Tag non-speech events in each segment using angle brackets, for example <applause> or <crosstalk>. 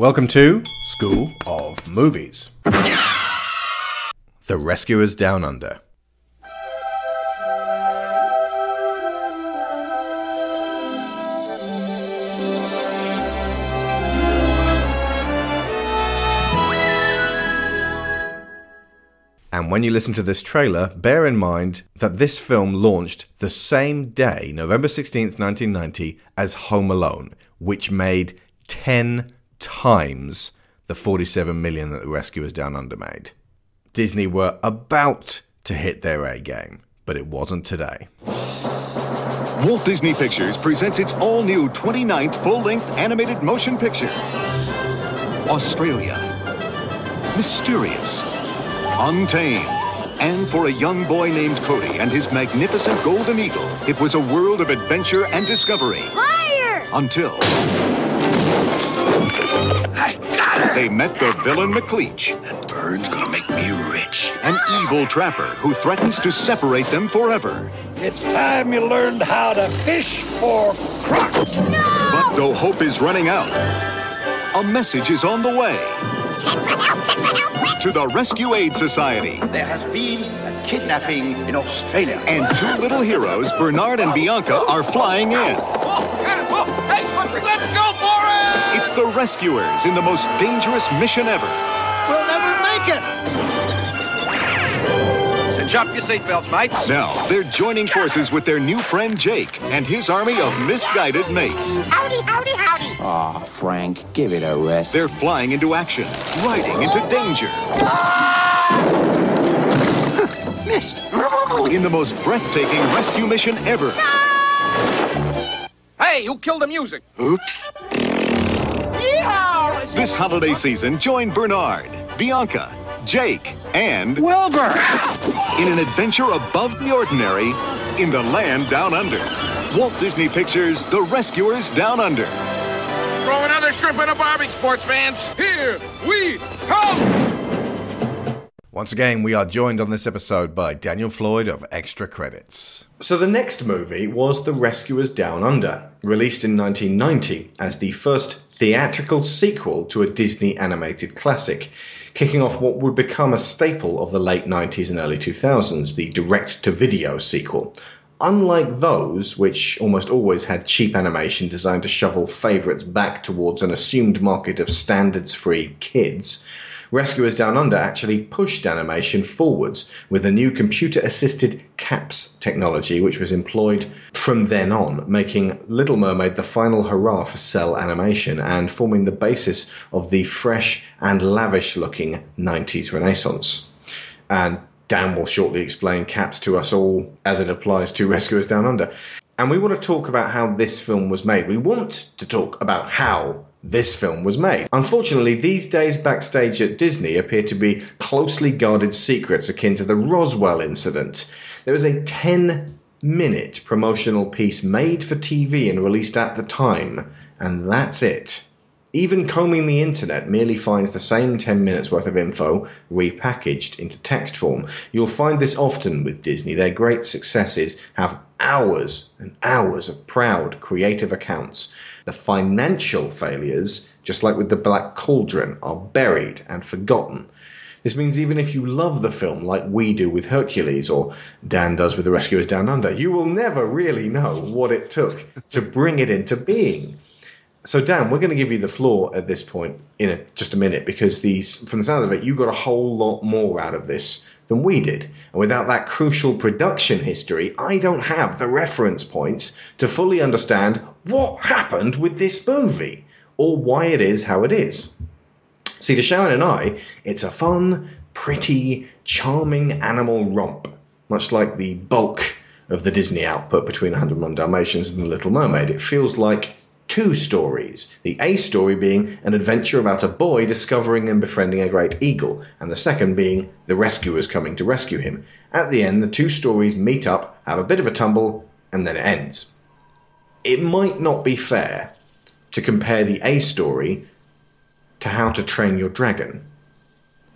Welcome to School of Movies. the Rescuers Down Under. And when you listen to this trailer, bear in mind that this film launched the same day, November 16th, 1990, as Home Alone, which made 10 times the 47 million that the Rescuers Down Under made. Disney were about to hit their A game, but it wasn't today. Walt Disney Pictures presents its all new 29th full length animated motion picture Australia. Mysterious, untamed, and for a young boy named Cody and his magnificent golden eagle, it was a world of adventure and discovery. Higher! Until. I got her. They met the villain McLeach, That bird's gonna make me rich. an evil trapper who threatens to separate them forever. It's time you learned how to fish for crocs. But though hope is running out, a message is on the way. To the Rescue Aid Society. There has been a kidnapping in Australia. And two little heroes, Bernard and Bianca, are flying in. Let's go for it! It's the rescuers in the most dangerous mission ever. We'll never make it. Cinch up your seatbelts, mates. Now, they're joining forces with their new friend Jake and his army of misguided mates. Howdy, howdy, howdy. Aw, Frank, give it a rest. They're flying into action, riding into danger. Ah! <laughs> Missed. In the most breathtaking rescue mission ever. Hey, who killed the music? Oops. This holiday season, join Bernard, Bianca, Jake, and Wilbur. in an adventure above the ordinary in the land down under. Walt Disney Pictures' The Rescuers Down Under. Throw another shrimp in a barbie, sports fans. Here we come! Once again, we are joined on this episode by Daniel Floyd of Extra Credits. So, the next movie was The Rescuers Down Under, released in 1990 as the first theatrical sequel to a Disney animated classic, kicking off what would become a staple of the late 90s and early 2000s, the direct to video sequel. Unlike those, which almost always had cheap animation designed to shovel favourites back towards an assumed market of standards free kids, Rescuers Down Under actually pushed animation forwards with a new computer assisted CAPS technology, which was employed from then on, making Little Mermaid the final hurrah for cel animation and forming the basis of the fresh and lavish looking 90s Renaissance. And Dan will shortly explain CAPS to us all as it applies to Rescuers Down Under. And we want to talk about how this film was made. We want to talk about how this film was made. Unfortunately, these days backstage at Disney appear to be closely guarded secrets akin to the Roswell incident. There was a 10 minute promotional piece made for TV and released at the time, and that's it. Even combing the internet merely finds the same 10 minutes worth of info repackaged into text form. You'll find this often with Disney. Their great successes have hours and hours of proud creative accounts. The financial failures, just like with the Black Cauldron, are buried and forgotten. This means even if you love the film like we do with Hercules or Dan does with The Rescuers Down Under, you will never really know what it took to bring it into being. So, Dan, we're going to give you the floor at this point in a, just a minute because from the sound of it, you got a whole lot more out of this than we did. And without that crucial production history, I don't have the reference points to fully understand what happened with this movie or why it is how it is. See, to Sharon and I, it's a fun, pretty, charming animal romp, much like the bulk of the Disney output between 101 Dalmatians and The Little Mermaid. It feels like two stories. The A story being an adventure about a boy discovering and befriending a great eagle, and the second being the rescuers coming to rescue him. At the end, the two stories meet up, have a bit of a tumble, and then it ends. It might not be fair to compare the A story to How to Train Your Dragon.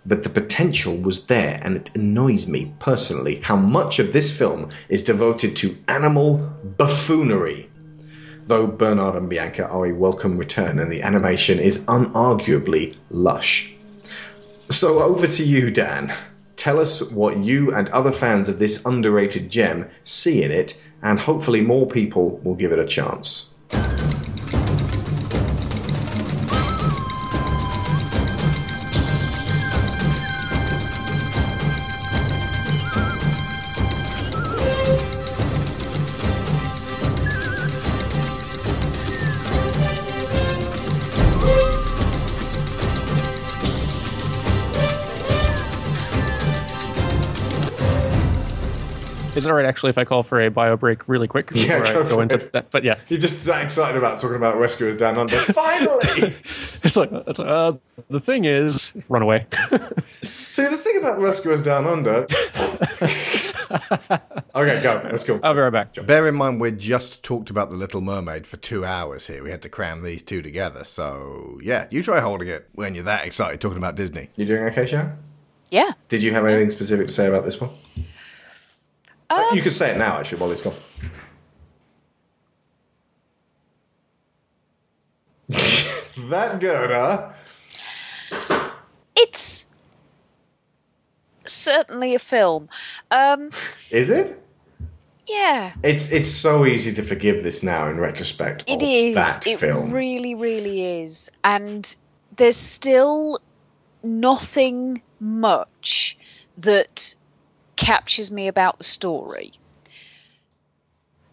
But the potential was there, and it annoys me personally how much of this film is devoted to animal buffoonery. though Bernard and Bianca are a welcome return and the animation is unarguably lush. So over to you, Dan. Tell us what you and other fans of this underrated gem see in it, and hopefully more people will give it a chance. Is it alright actually if I call for a bio break really quick before Yeah, I go go for into it. that? But yeah, You're just that excited about talking about Rescuers Down Under. <laughs> Finally! <laughs> it's like that's, uh, the thing is, run away. <laughs> See, the thing about Rescuers Down Under. okay, go. Let's go. I'll be right back. Bear in mind, we just talked about The Little Mermaid for two hours here. We had to cram these two together. So, yeah, you try holding it when you're that excited talking about Disney. You doing okay, Sharon? Yeah. Did you have anything specific to say about this one? Um, you could say it now, actually, while it's gone. <laughs> that good, huh? It's certainly a film. Um, Is it? yeah, It's it's so easy to forgive this now in retrospect. it is. that It film. really, really is. And there's still nothing much that captures me about the story.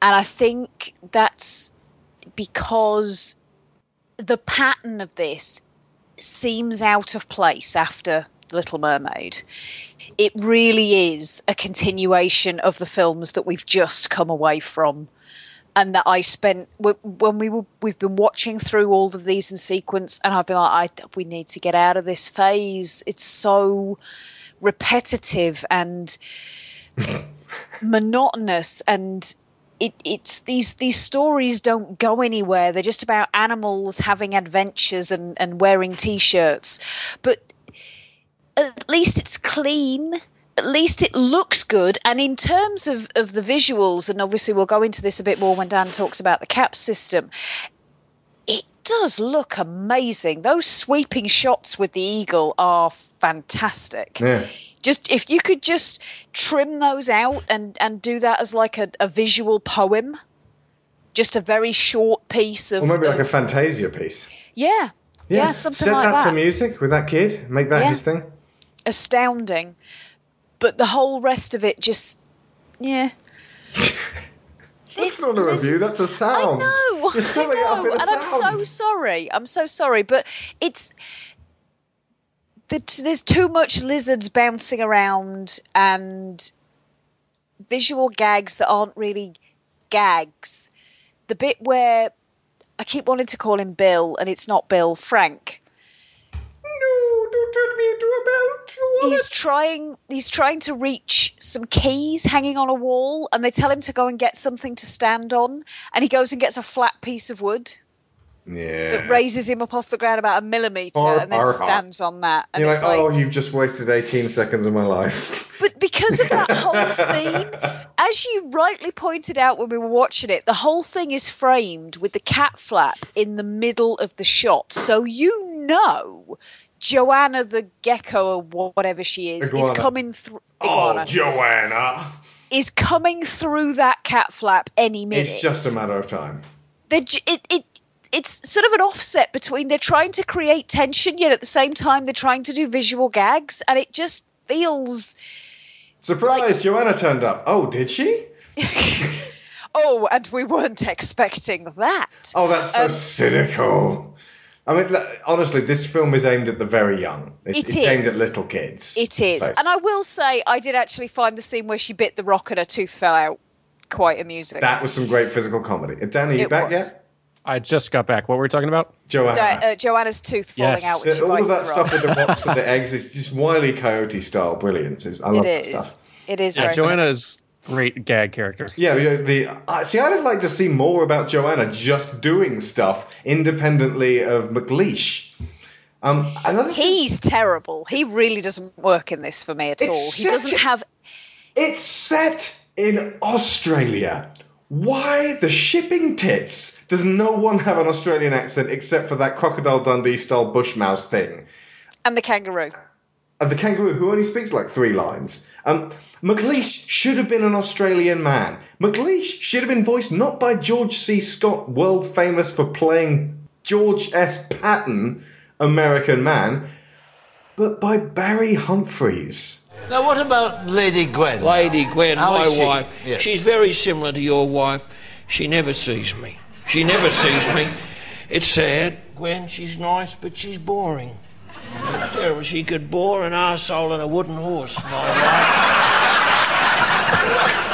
And I think that's because the pattern of this seems out of place after Little Mermaid. It really is a continuation of the films that we've just come away from. And that I spent when we were we've been watching through all of these in sequence, and I've been like, I, we need to get out of this phase. It's so repetitive and <laughs> monotonous and it, it's these these stories don't go anywhere. They're just about animals having adventures and, and wearing t-shirts. But at least it's clean. At least it looks good. And in terms of, of the visuals and obviously we'll go into this a bit more when dan talks about the CAPS system does look amazing those sweeping shots with the eagle are fantastic Yeah. just if you could just trim those out and and do that as like a, a visual poem just a very short piece of Or maybe like a Fantasia piece. yeah yeah, something Set like that, Set that, to music with that kid. Make that Yeah. his thing. astounding but the whole rest of it just yeah <laughs> That's not a review. That's a sound. I know. You're summing I it up know, in a and I'm so sorry. I'm so sorry, but it's the, there's too much lizards bouncing around and visual gags that aren't really gags. The bit where I keep wanting to call him Bill, and it's not Bill. Frank. No, me into a belt. He's trying. He's trying to reach some keys hanging on a wall, and they tell him to go and get something to stand on, and he goes and gets a flat piece of wood. Yeah. that raises him up off the ground about a millimeter Har, and then har, har. stands on that. And You're it's like, like, oh, you've just wasted 18 seconds of my life. but because of that whole <laughs> scene, as you rightly pointed out when we were watching it, the whole thing is framed with the cat flap in the middle of the shot. So you know Joanna the gecko or whatever she is Iguana. is coming through. Oh, Joanna. is coming through that cat flap any minute. It's just a matter of time. j- it, it it's sort of an offset between they're trying to create tension yet at the same time they're trying to do visual gags and it just feels Surprise, Joanna turned up. Oh, did she? <laughs> oh and we weren't expecting that Oh, that's so Um, cynical. I mean, honestly, this film is aimed at the very young. It's, It it's aimed at little kids. it is So- and i will say i did actually find the scene where she bit the rock and her tooth fell out quite amusing that was some great physical comedy. Danny, are you It back was. yet? I just got back. What were we talking about? Joanna. Jo- uh, joanna's tooth falling Yes. out when Yeah, she all of that the stuff with the <laughs> rocks and the eggs is just wily coyote style brilliance. Is I love it that is stuff. it is Yeah, very Joanna is great gag character. Yeah, yeah, the uh, see, I'd like to see more about Joanna just doing stuff independently of McLeach. Um, another thing, he's terrible he really doesn't work in this for me at It's all he doesn't a- have it's set in Australia. Why the shipping tits does no one have an Australian accent except for that Crocodile Dundee style bush mouse thing? And the kangaroo. And the kangaroo, who only speaks like three lines. Um, McLeach should have been an Australian man. McLeach should have been voiced not by George C. Scott, world famous for playing George S. Patton, American man, but by Barry Humphries. Now, what about Lady Gwen? Lady Gwen, How my she? wife. Yes. She's very similar to your wife. She never sees me. She never sees me. It's sad. Gwen, she's nice, but she's boring. It's terrible. She could bore an arsehole and a wooden horse, my wife.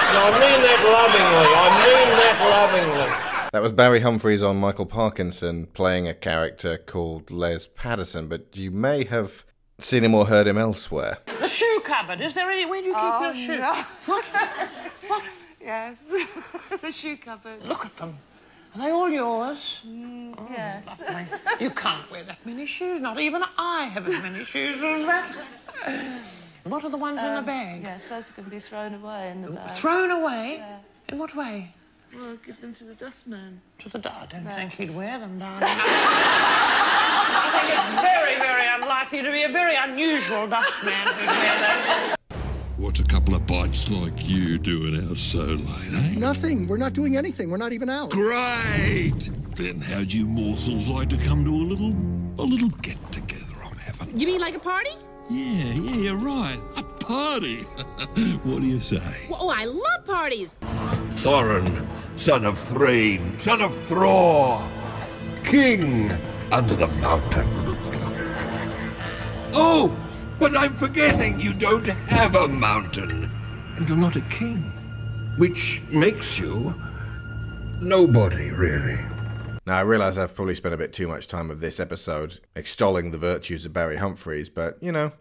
And <laughs> I mean that lovingly. I mean that lovingly. That was Barry Humphries on Michael Parkinson playing a character called Les Patterson, but you may have seen him or heard him elsewhere. The shoe cupboard. Is there any? Where do you keep Oh, your shoes? no. What? What? <laughs> Yes, <laughs> the shoe cupboard. Look at them. Are they all yours? yes. Lovely. You can't wear that many shoes. Not even I have as many shoes as that. What are the ones in the Um, bag? Yes, those are going to be thrown away in the bag. Thrown away? Yeah. In what way? We'll give them to the dustman. To the dustman? I don't No. think he'd wear them, darling. <laughs> I think it's very, very unlikely to be a very unusual dustman who'd wear them. What's a couple of bites like you doing out so late, eh? Nothing. We're not doing anything. We're not even out. Great! Then how'd you morsels like to come to a little, a little get together I'm having? You mean like a party? Yeah, yeah, you're right. A party. <laughs> what do you say? Oh, I love parties. Thorin, son of Thrain, son of Thror, king under the mountain. Oh, but I'm forgetting you don't have a mountain. And you're not a king, which makes you nobody, really. Now, I realise I've probably spent a bit too much time of this episode extolling the virtues of Barry Humphries, but, you know,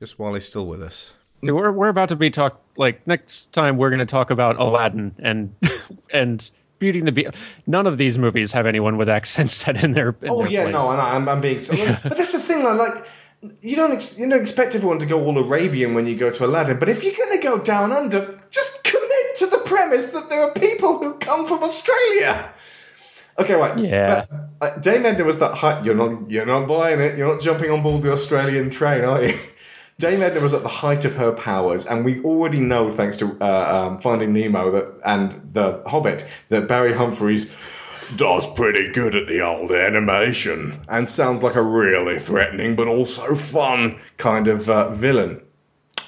just while he's still with us. See, we're we're about to be talk like next time we're going to talk about Aladdin and <laughs> and Beauty and the Beast. None of these movies have anyone with accents <laughs> set in their. In Oh their yeah, place. no, I know, I'm, I'm being. So, <laughs> But that's the thing, like, like you don't ex- you don't expect everyone to go all Arabian when you go to Aladdin. But if you're going to go down under, just commit to the premise that there are people who come from Australia. Okay, right. Yeah. But, uh, Dame Edna was that height. You're not. You're not buying it. You're not jumping on board the Australian train, are you? <laughs> Dame Edna was at the height of her powers, and we already know, thanks to uh, um, Finding Nemo that, and The Hobbit, that Barry Humphries does pretty good at the old animation and sounds like a really threatening but also fun kind of uh, villain.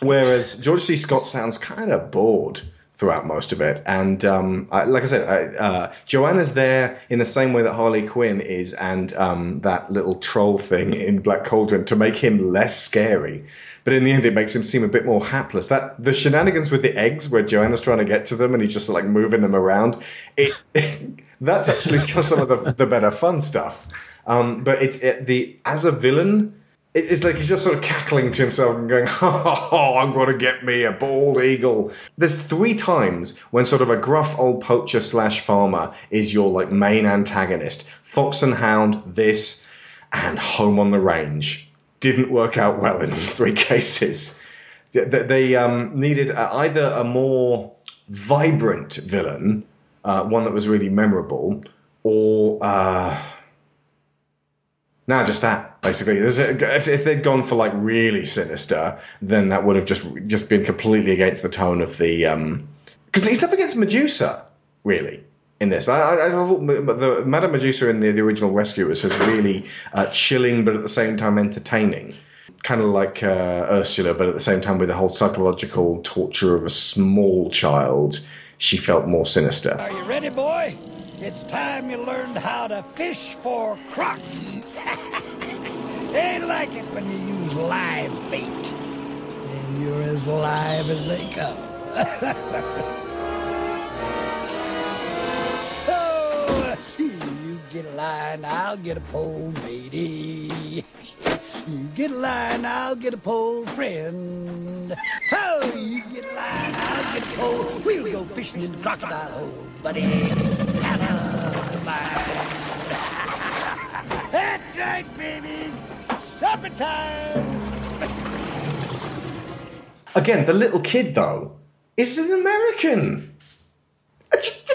Whereas George C. Scott sounds kind of bored throughout most of it. And um, I, like I said, I, uh, Joanna's there in the same way that Harley Quinn is, and um, that little troll thing in Black Cauldron to make him less scary. But in the end, it makes him seem a bit more hapless. That the shenanigans with the eggs, where Joanna's trying to get to them and he's just like moving them around, it <laughs> that's actually <laughs> kind of some of the, the better fun stuff. Um, but it's it, the as a villain, it- it's like he's just sort of cackling to himself and going, <laughs> "Oh, I'm going to get me a bald eagle." There's three times when sort of a gruff old poacher slash farmer is your like main antagonist. Fox and Hound, this, and Home on the Range didn't work out well in all three <laughs> cases. They, they- um, needed either a more vibrant villain, uh, one that was really memorable, or. Uh, no, just that basically. If, if they'd gone for like really sinister, then that would have just just been completely against the tone of the. Because he's up against Medusa, really, in this. I, I, thought the Madame Medusa in the, the original Rescuers was really uh, chilling, but at the same time entertaining. Kind of like uh, Ursula, but at the same time with the whole psychological torture of a small child, she felt more sinister. Are you ready, boy? It's time you learned how to fish for crocs. <laughs> they like it when you use live bait. And you're as live as they come. <laughs> oh, <laughs> you get a line, I'll get a pole, matey. You get a line, I'll get a pole, friend. Oh, you get a line, I'll get a pole. We'll go fishing in the crocodile hole, buddy. Have a line. <laughs> That's right, baby. Supper time. Again, the little kid though is an American. Uh, I just-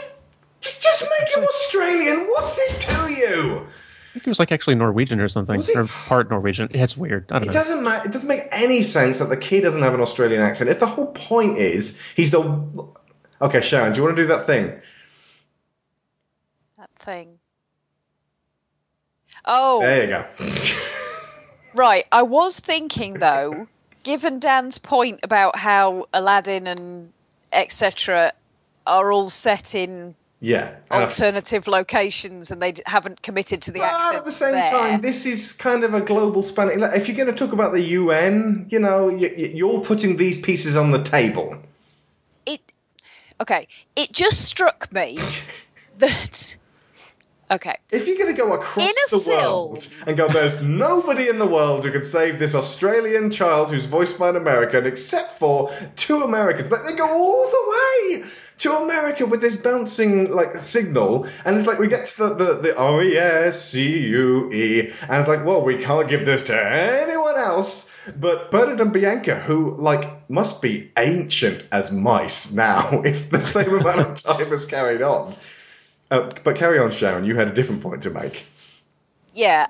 make him Australian? What's it to you? I think he was like actually Norwegian or something, Was or part Norwegian. It's weird. I don't It know. doesn't ma- It doesn't make any sense that the kid doesn't have an Australian accent. If the whole point is he's the okay, Sharon, do you want to do that thing? That thing. Oh, There you go. <laughs> right. I was thinking though, given Dan's point about how Aladdin and etc. are all set in yeah. Alternative locations and they haven't committed to the But accent. at the same there. time, this is kind of a global span. like, If you're going to talk about the UN, you know, you're putting these pieces on the table. It Okay, it just struck me <laughs> that. Okay. If you're going to go across the world and go, there's nobody in the world who could save this Australian child who's voiced by an American except for two Americans. Like, they go all the way to America with this bouncing, like, signal. And it's like, we get to the, the, the R E S C U E. And it's like, well, we can't give this to anyone else. But Bernard and Bianca, who, like, must be ancient as mice now, <laughs> if the same amount of time has carried on. Uh, but carry on, Sharon. You had a different point to make. Yeah,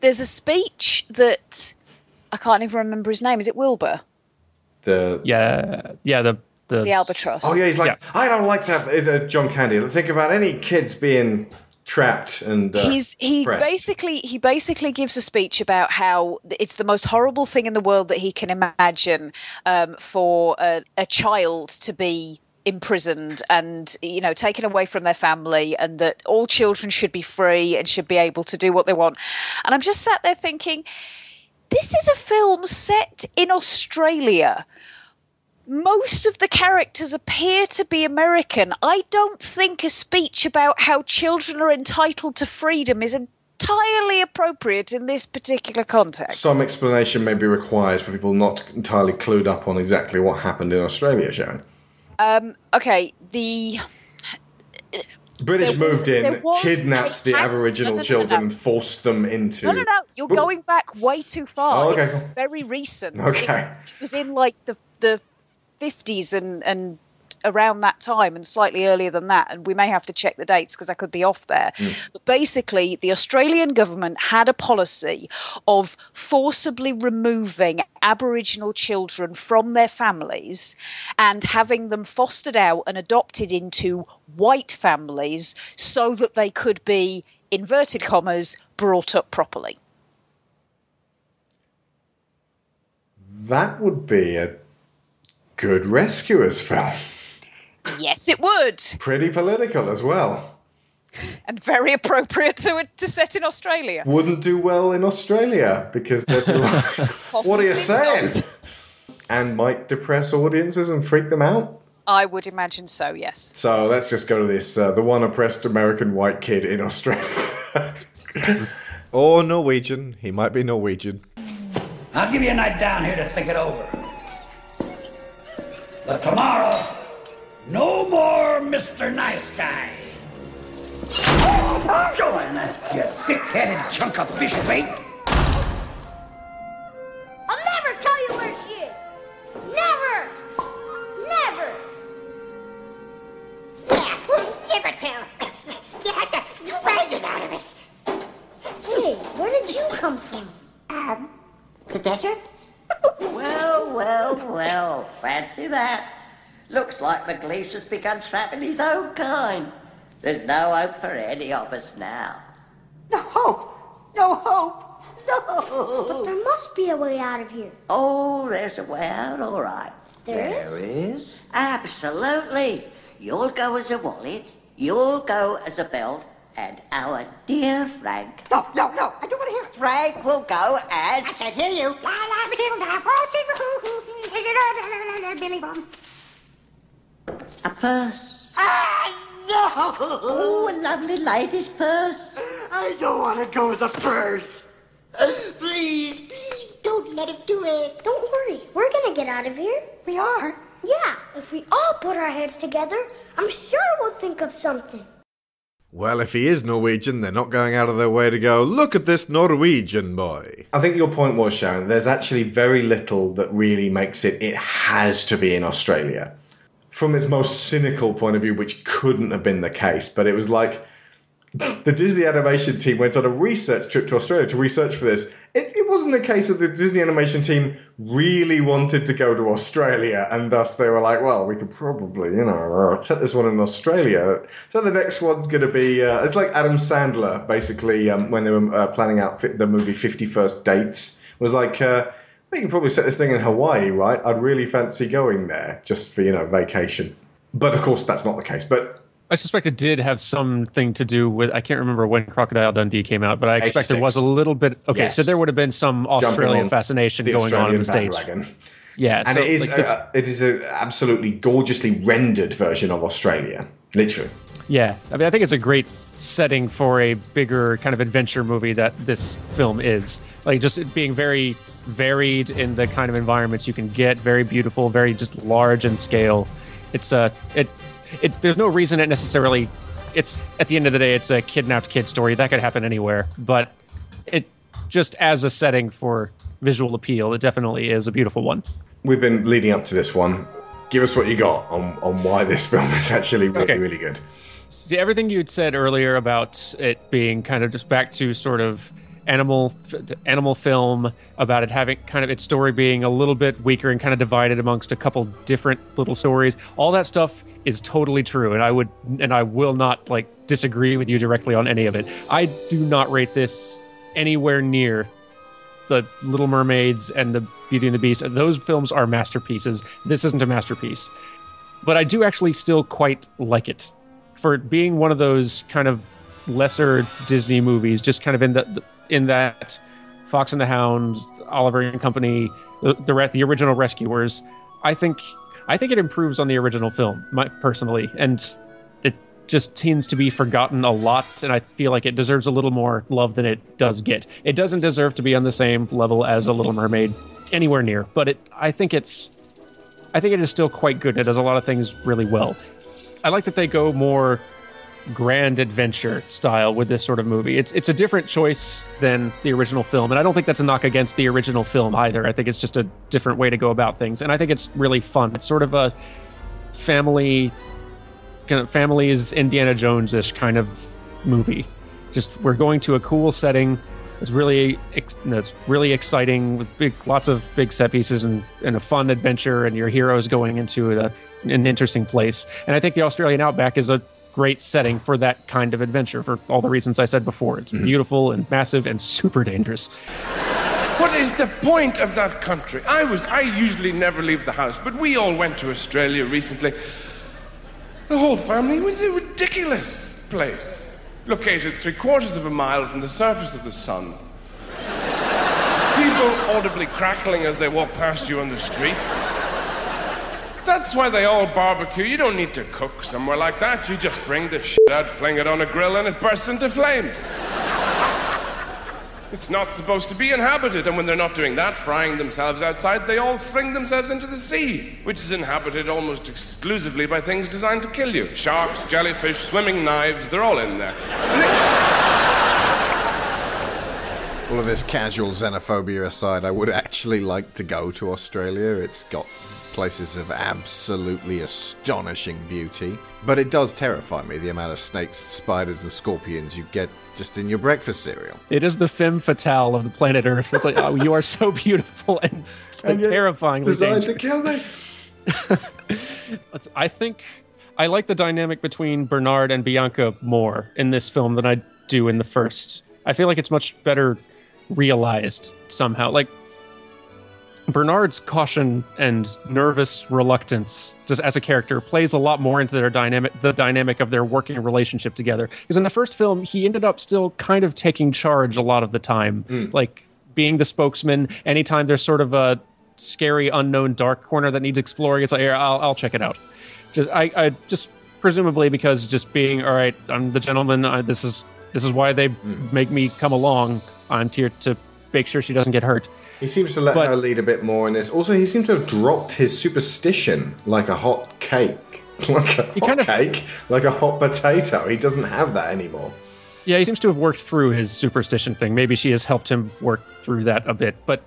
there's a speech that I can't even remember his name. Is it Wilbur? The yeah, yeah, the the, The albatross. Oh yeah, he's like, I don't like to have John Candy. Think about any kids being trapped and uh, He's he pressed. basically he basically gives a speech about how it's the most horrible thing in the world that he can imagine um, for a, a child to be imprisoned and you know taken away from their family and that all children should be free and should be able to do what they want and i'm just sat there thinking this is a film set in australia most of the characters appear to be American. I don't think a speech about how children are entitled to freedom is entirely appropriate in this particular context. Some explanation may be required for people not entirely clued up on exactly what happened in Australia, Sharon. Um, okay, the British There was- moved in, kidnapped the Aboriginal no, no, no, children, and forced them into. no, no, no. You're going back way too far. Oh, okay, It was very recent. Okay. It was, it was in like the the fifties and and around that time and slightly earlier than that and we may have to check the dates because I could be off there. But basically the Australian government had a policy of forcibly removing aboriginal children from their families and having them fostered out and adopted into white families so that they could be inverted commas brought up properly. That would be a good rescuers film. yes it would Pretty political as well. and very appropriate to to set in Australia Wouldn't do well in Australia because they'd be like, <laughs> what are you saying? not. And might depress audiences and freak them out. I would imagine so, yes. So let's just go to this uh, the one oppressed American white kid in Australia. <laughs> or Norwegian. He might be Norwegian. I'll give you a night down here to think it over. But tomorrow, no more Mr. Nice Guy. Join you thick-headed chunk of fish bait. That. Looks like McLeach has begun trapping his own kind. There's no hope for any of us now. No hope. No hope. No. But there must be a way out of here. Oh, there's a way out, all right. There is? There is? Absolutely. You'll go as a wallet, you'll go as a belt, and our dear Frank. No, no, no, I don't want to hear. Frank will go as. I can't hear you. La la Billy Bum. A purse. Ah, no! Oh, a lovely lady's purse. I don't want to go as a purse. Please, please, don't let him do it. Don't worry. We're going to get out of here. We are? Yeah. If we all put our heads together, I'm sure we'll think of something. Well, if he is Norwegian, they're not going out of their way to go, look at this Norwegian boy. I think your point was, Sharon, there's actually very little that really makes it, it has to be in Australia. From its most cynical point of view, which couldn't have been the case, but it was like, <laughs> the Disney animation team went on a research trip to Australia to research for this. It, it wasn't a case of the Disney animation team really wanted to go to Australia, and thus they were like, well, we could probably, you know, uh, set this one in Australia. So the next one's going to be, uh, it's like Adam Sandler, basically, um, when they were uh, planning out the movie 51st Dates, was like, uh, we can probably set this thing in Hawaii, right? I'd really fancy going there just for, you know, vacation. But of course, that's not the case. But I suspect it did have something to do with. I can't remember when Crocodile Dundee came out, but I expect there was a little bit. Okay, Yes. so there would have been some Australian fascination going on in the Australian states. bandwagon. Yeah, and so, it is like, uh, it is an absolutely gorgeously rendered version of Australia, literally. Yeah, I mean, I think it's a great setting for a bigger kind of adventure movie that this film is. Like, just it being very varied in the kind of environments you can get, very beautiful, very just large in scale. It's a it it. There's no reason it necessarily. It's at the end of the day, it's a kidnapped kid story that could happen anywhere, but it just as a setting for visual appeal, it definitely is a beautiful one. We've been leading up to this one. Give us what you got on, on why this <laughs> film is actually really, Okay. really good. Everything you'd said earlier about it being kind of just back to sort of animal animal film about it having kind of its story being a little bit weaker and kind of divided amongst a couple different little stories. All that stuff is totally true and i would and i will not like disagree with you directly on any of it. I do not rate this anywhere near the little mermaids and the beauty and the beast. Those films are masterpieces. This isn't a masterpiece. But I do actually still quite like it. For being one of those kind of lesser Disney movies, just kind of in the in that Fox and the Hound, Oliver and Company, the the, original Rescuers. I think I think it improves on the original film, my, personally, and it just tends to be forgotten a lot. And I feel like it deserves a little more love than it does get. It doesn't deserve to be on the same level as A Little Mermaid, anywhere near. But it, I think it's I think it is still quite good. It does a lot of things really well. I like that they go more grand adventure style with this sort of movie. It's it's a different choice than the original film, and I don't think that's a knock against the original film either. I think it's just a different way to go about things, and I think it's really fun. It's sort of a family kind of family is Indiana Jones ish kind of movie. Just we're going to a cool setting. It's really it's really exciting with big lots of big set pieces and, and a fun adventure, and your heroes going into an interesting place. And I think the Australian outback is a great setting for that kind of adventure for all the reasons I said before. It's mm-hmm. beautiful and massive and super dangerous. What is the point of that country? I was I usually never leave the house, but we all went to Australia recently. The whole family was a ridiculous place. Located three quarters of a mile from the surface of the sun. People audibly crackling as they walk past you on the street. That's why they all barbecue. You don't need to cook somewhere like that. You just bring the shit out, fling it on a grill, and it bursts into flames. It's not supposed to be inhabited, and when they're not doing that, frying themselves outside, they all fling themselves into the sea, which is inhabited almost exclusively by things designed to kill you sharks, jellyfish, swimming knives, they're all in there. All of this casual xenophobia aside, I would actually like to go to Australia. It's got places of absolutely astonishing beauty. But it does terrify me the amount of snakes, spiders, and scorpions you get just in your breakfast cereal. It is the femme fatale of the planet Earth. It's like, oh, you are so <laughs> beautiful and, And yet terrifyingly designed to dangerous. kill me. <laughs> I think I like the dynamic between Bernard and Bianca more in this film than I do in the first. I feel like it's much better realized somehow. Like Bernard's caution and nervous reluctance, just as a character, plays a lot more into their dynamic, the dynamic of their working relationship together. Because in the first film, he ended up still kind of taking charge a lot of the time, hmm. like being the spokesman. Anytime there's sort of a scary, unknown, dark corner that needs exploring, it's like, here, I'll, I'll check it out. Just, I, I just presumably because just being all right, I'm the gentleman. I, this is this is why they hmm. make me come along. I'm here to make sure she doesn't get hurt. He seems to let But- her lead a bit more in this. Also, he seems to have dropped his superstition like a hot cake. <laughs> Like a hot cake, like a hot potato. He doesn't have that anymore. Yeah, he seems to have worked through his superstition thing. Maybe she has helped him work through that a bit. But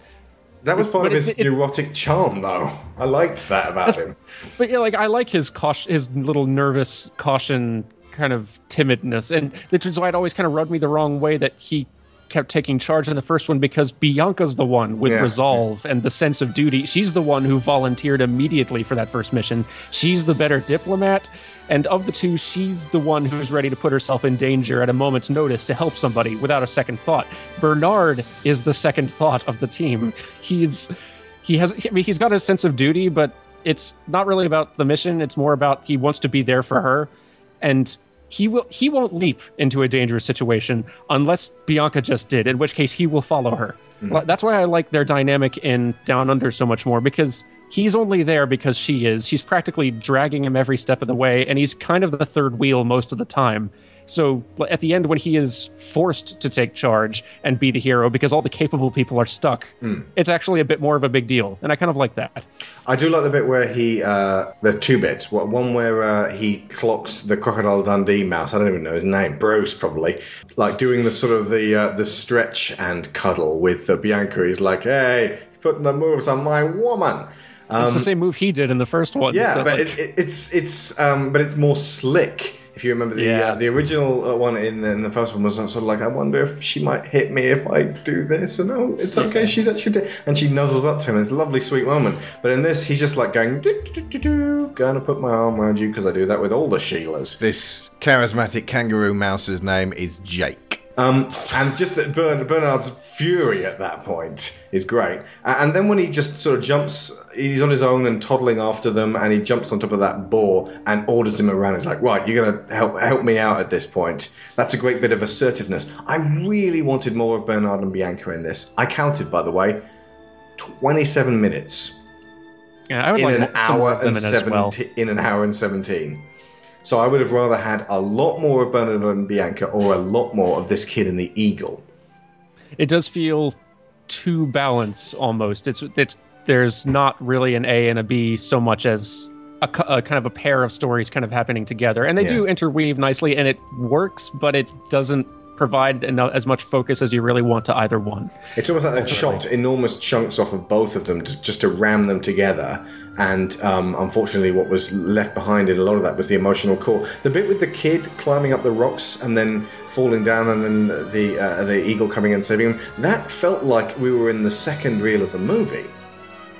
That was part but of his it- it- neurotic charm, though. I liked that about him. But yeah, like I like his caution, his little nervous caution kind of timidness, and which is why it always kind of rubbed me the wrong way that he kept taking charge in the first one because Bianca's the one with Yeah. resolve and the sense of duty. She's the one who volunteered immediately for that first mission. She's the better diplomat. And of the two, she's the one who's ready to put herself in danger at a moment's notice to help somebody without a second thought. Bernard is the second thought of the team. He's he has I mean he's got a sense of duty, but it's not really about the mission. It's more about he wants to be there for her. And he will he won't leap into a dangerous situation unless Bianca just did, in which case he will follow her. Mm-hmm. Well, That's why I like their dynamic in Down Under so much more because he's only there because she is. She's practically dragging him every step of the way, and he's kind of the third wheel most of the time. So at the end, when he is forced to take charge and be the hero because all the capable people are stuck, Hmm. it's actually a bit more of a big deal, and I kind of like that. I do like the bit where he. Uh, there's two bits. One one where uh, he clocks the crocodile Dundee mouse. I don't even know his name. Bruce probably. Like doing the sort of the uh, the stretch and cuddle with uh, Bianca. He's like, "Hey, he's putting the moves on my woman." it's the Um, same move he did in the first one. yeah, but like- it, it, it's it's um, but it's more slick. If you remember the Yeah. uh, the original uh, one in the, in the first one was sort of like, I wonder if she might hit me if I do this, and oh, it's okay, she's actually, do-" and she nuzzles up to him. It's a lovely, sweet moment. But in this, he's just like going, do, do, do, do, do, gonna put my arm around you because I do that with all the Sheilas. This charismatic kangaroo mouse's name is Jake. Um, and just that Bern, Bernard's fury at that point is great. And then when he just sort of jumps, he's on his own and toddling after them, and he jumps on top of that boar and orders him around. He's like, "Right, you're gonna help help me out at this point." That's a great bit of assertiveness. I really wanted more of Bernard and Bianca in this. I counted, by the way, twenty-seven minutes yeah, I would in like an mo- some more hour and in it as seventeen. well. In an hour and seventeen. So I would have rather had a lot more of Bernard and Bianca, or a lot more of this kid and the eagle. it does feel too balanced almost. It's it's there's not really an A and a B so much as a, a kind of a pair of stories kind of happening together, and they Yeah. do interweave nicely, and it works, but it doesn't provide enough, as much focus as you really want to either one. It's almost like they've chopped enormous chunks off of both of them to, just to ram them together. And um, unfortunately, what was left behind in a lot of that was the emotional core. The bit with the kid climbing up the rocks and then falling down, and then the uh, the eagle coming and saving him. That felt like we were in the second reel of the movie.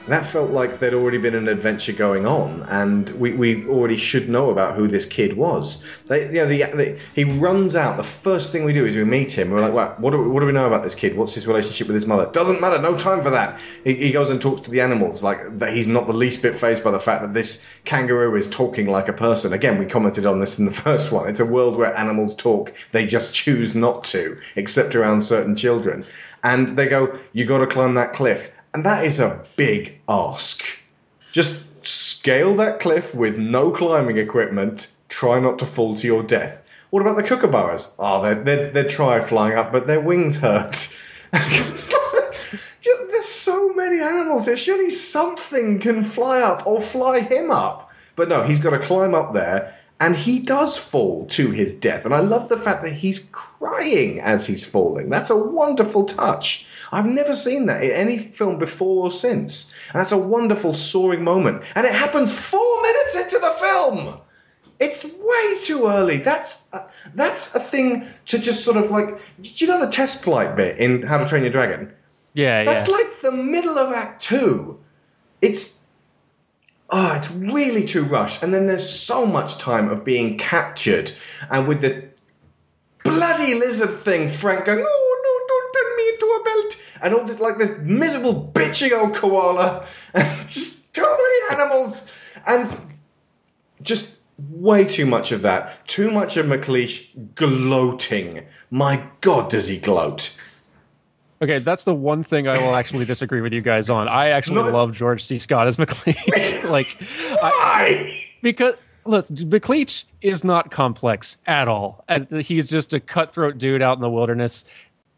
That felt like there'd already been an adventure going on, and we, we already should know about who this kid was. They, you know, the, the, he runs out. The first thing we do is we meet him. We're like, what, what, do, we- what do we know about this kid? What's his relationship with his mother? Doesn't matter. No time for that. He, he goes and talks to the animals. Like that, he's not the least bit phased by the fact that this kangaroo is talking like a person. Again, we commented on this in the <laughs> first one. It's a world where animals talk. They just choose not to, except around certain children. And they go, "You got to climb that cliff." And that is a big ask. Just scale that cliff with no climbing equipment. Try not to fall to your death. What about the kookaburras? Ah, oh, they'd, they'd, they'd try flying up, but their wings hurt. <laughs> There's so many animals here. Surely something can fly up or fly him up. But no, he's got to climb up there, and he does fall to his death. And I love the fact that he's crying as he's falling. That's a wonderful touch. I've never seen that in any film before or since. And that's a wonderful soaring moment. And it happens four minutes into the film. It's way too early. That's uh, that's a thing to just sort of like. Do you know the test flight bit in How to Train Your Dragon? Yeah, That's yeah. like the middle of Act Two. It's oh, it's really too rushed. And then there's so much time of being captured, and with this bloody lizard thing, Frank going, "Oh no, don't turn me into a belt," and all this like this miserable bitching old koala, <laughs> and just too many animals, and just way too much of that. Too much of McLeach gloating. My God, does he gloat? Okay, that's the one thing I will actually <laughs> disagree with you guys on. I actually No. love George C. Scott as McLeach. <laughs> like, why? because look, McLeach is not complex at all. And he's just a cutthroat dude out in the wilderness.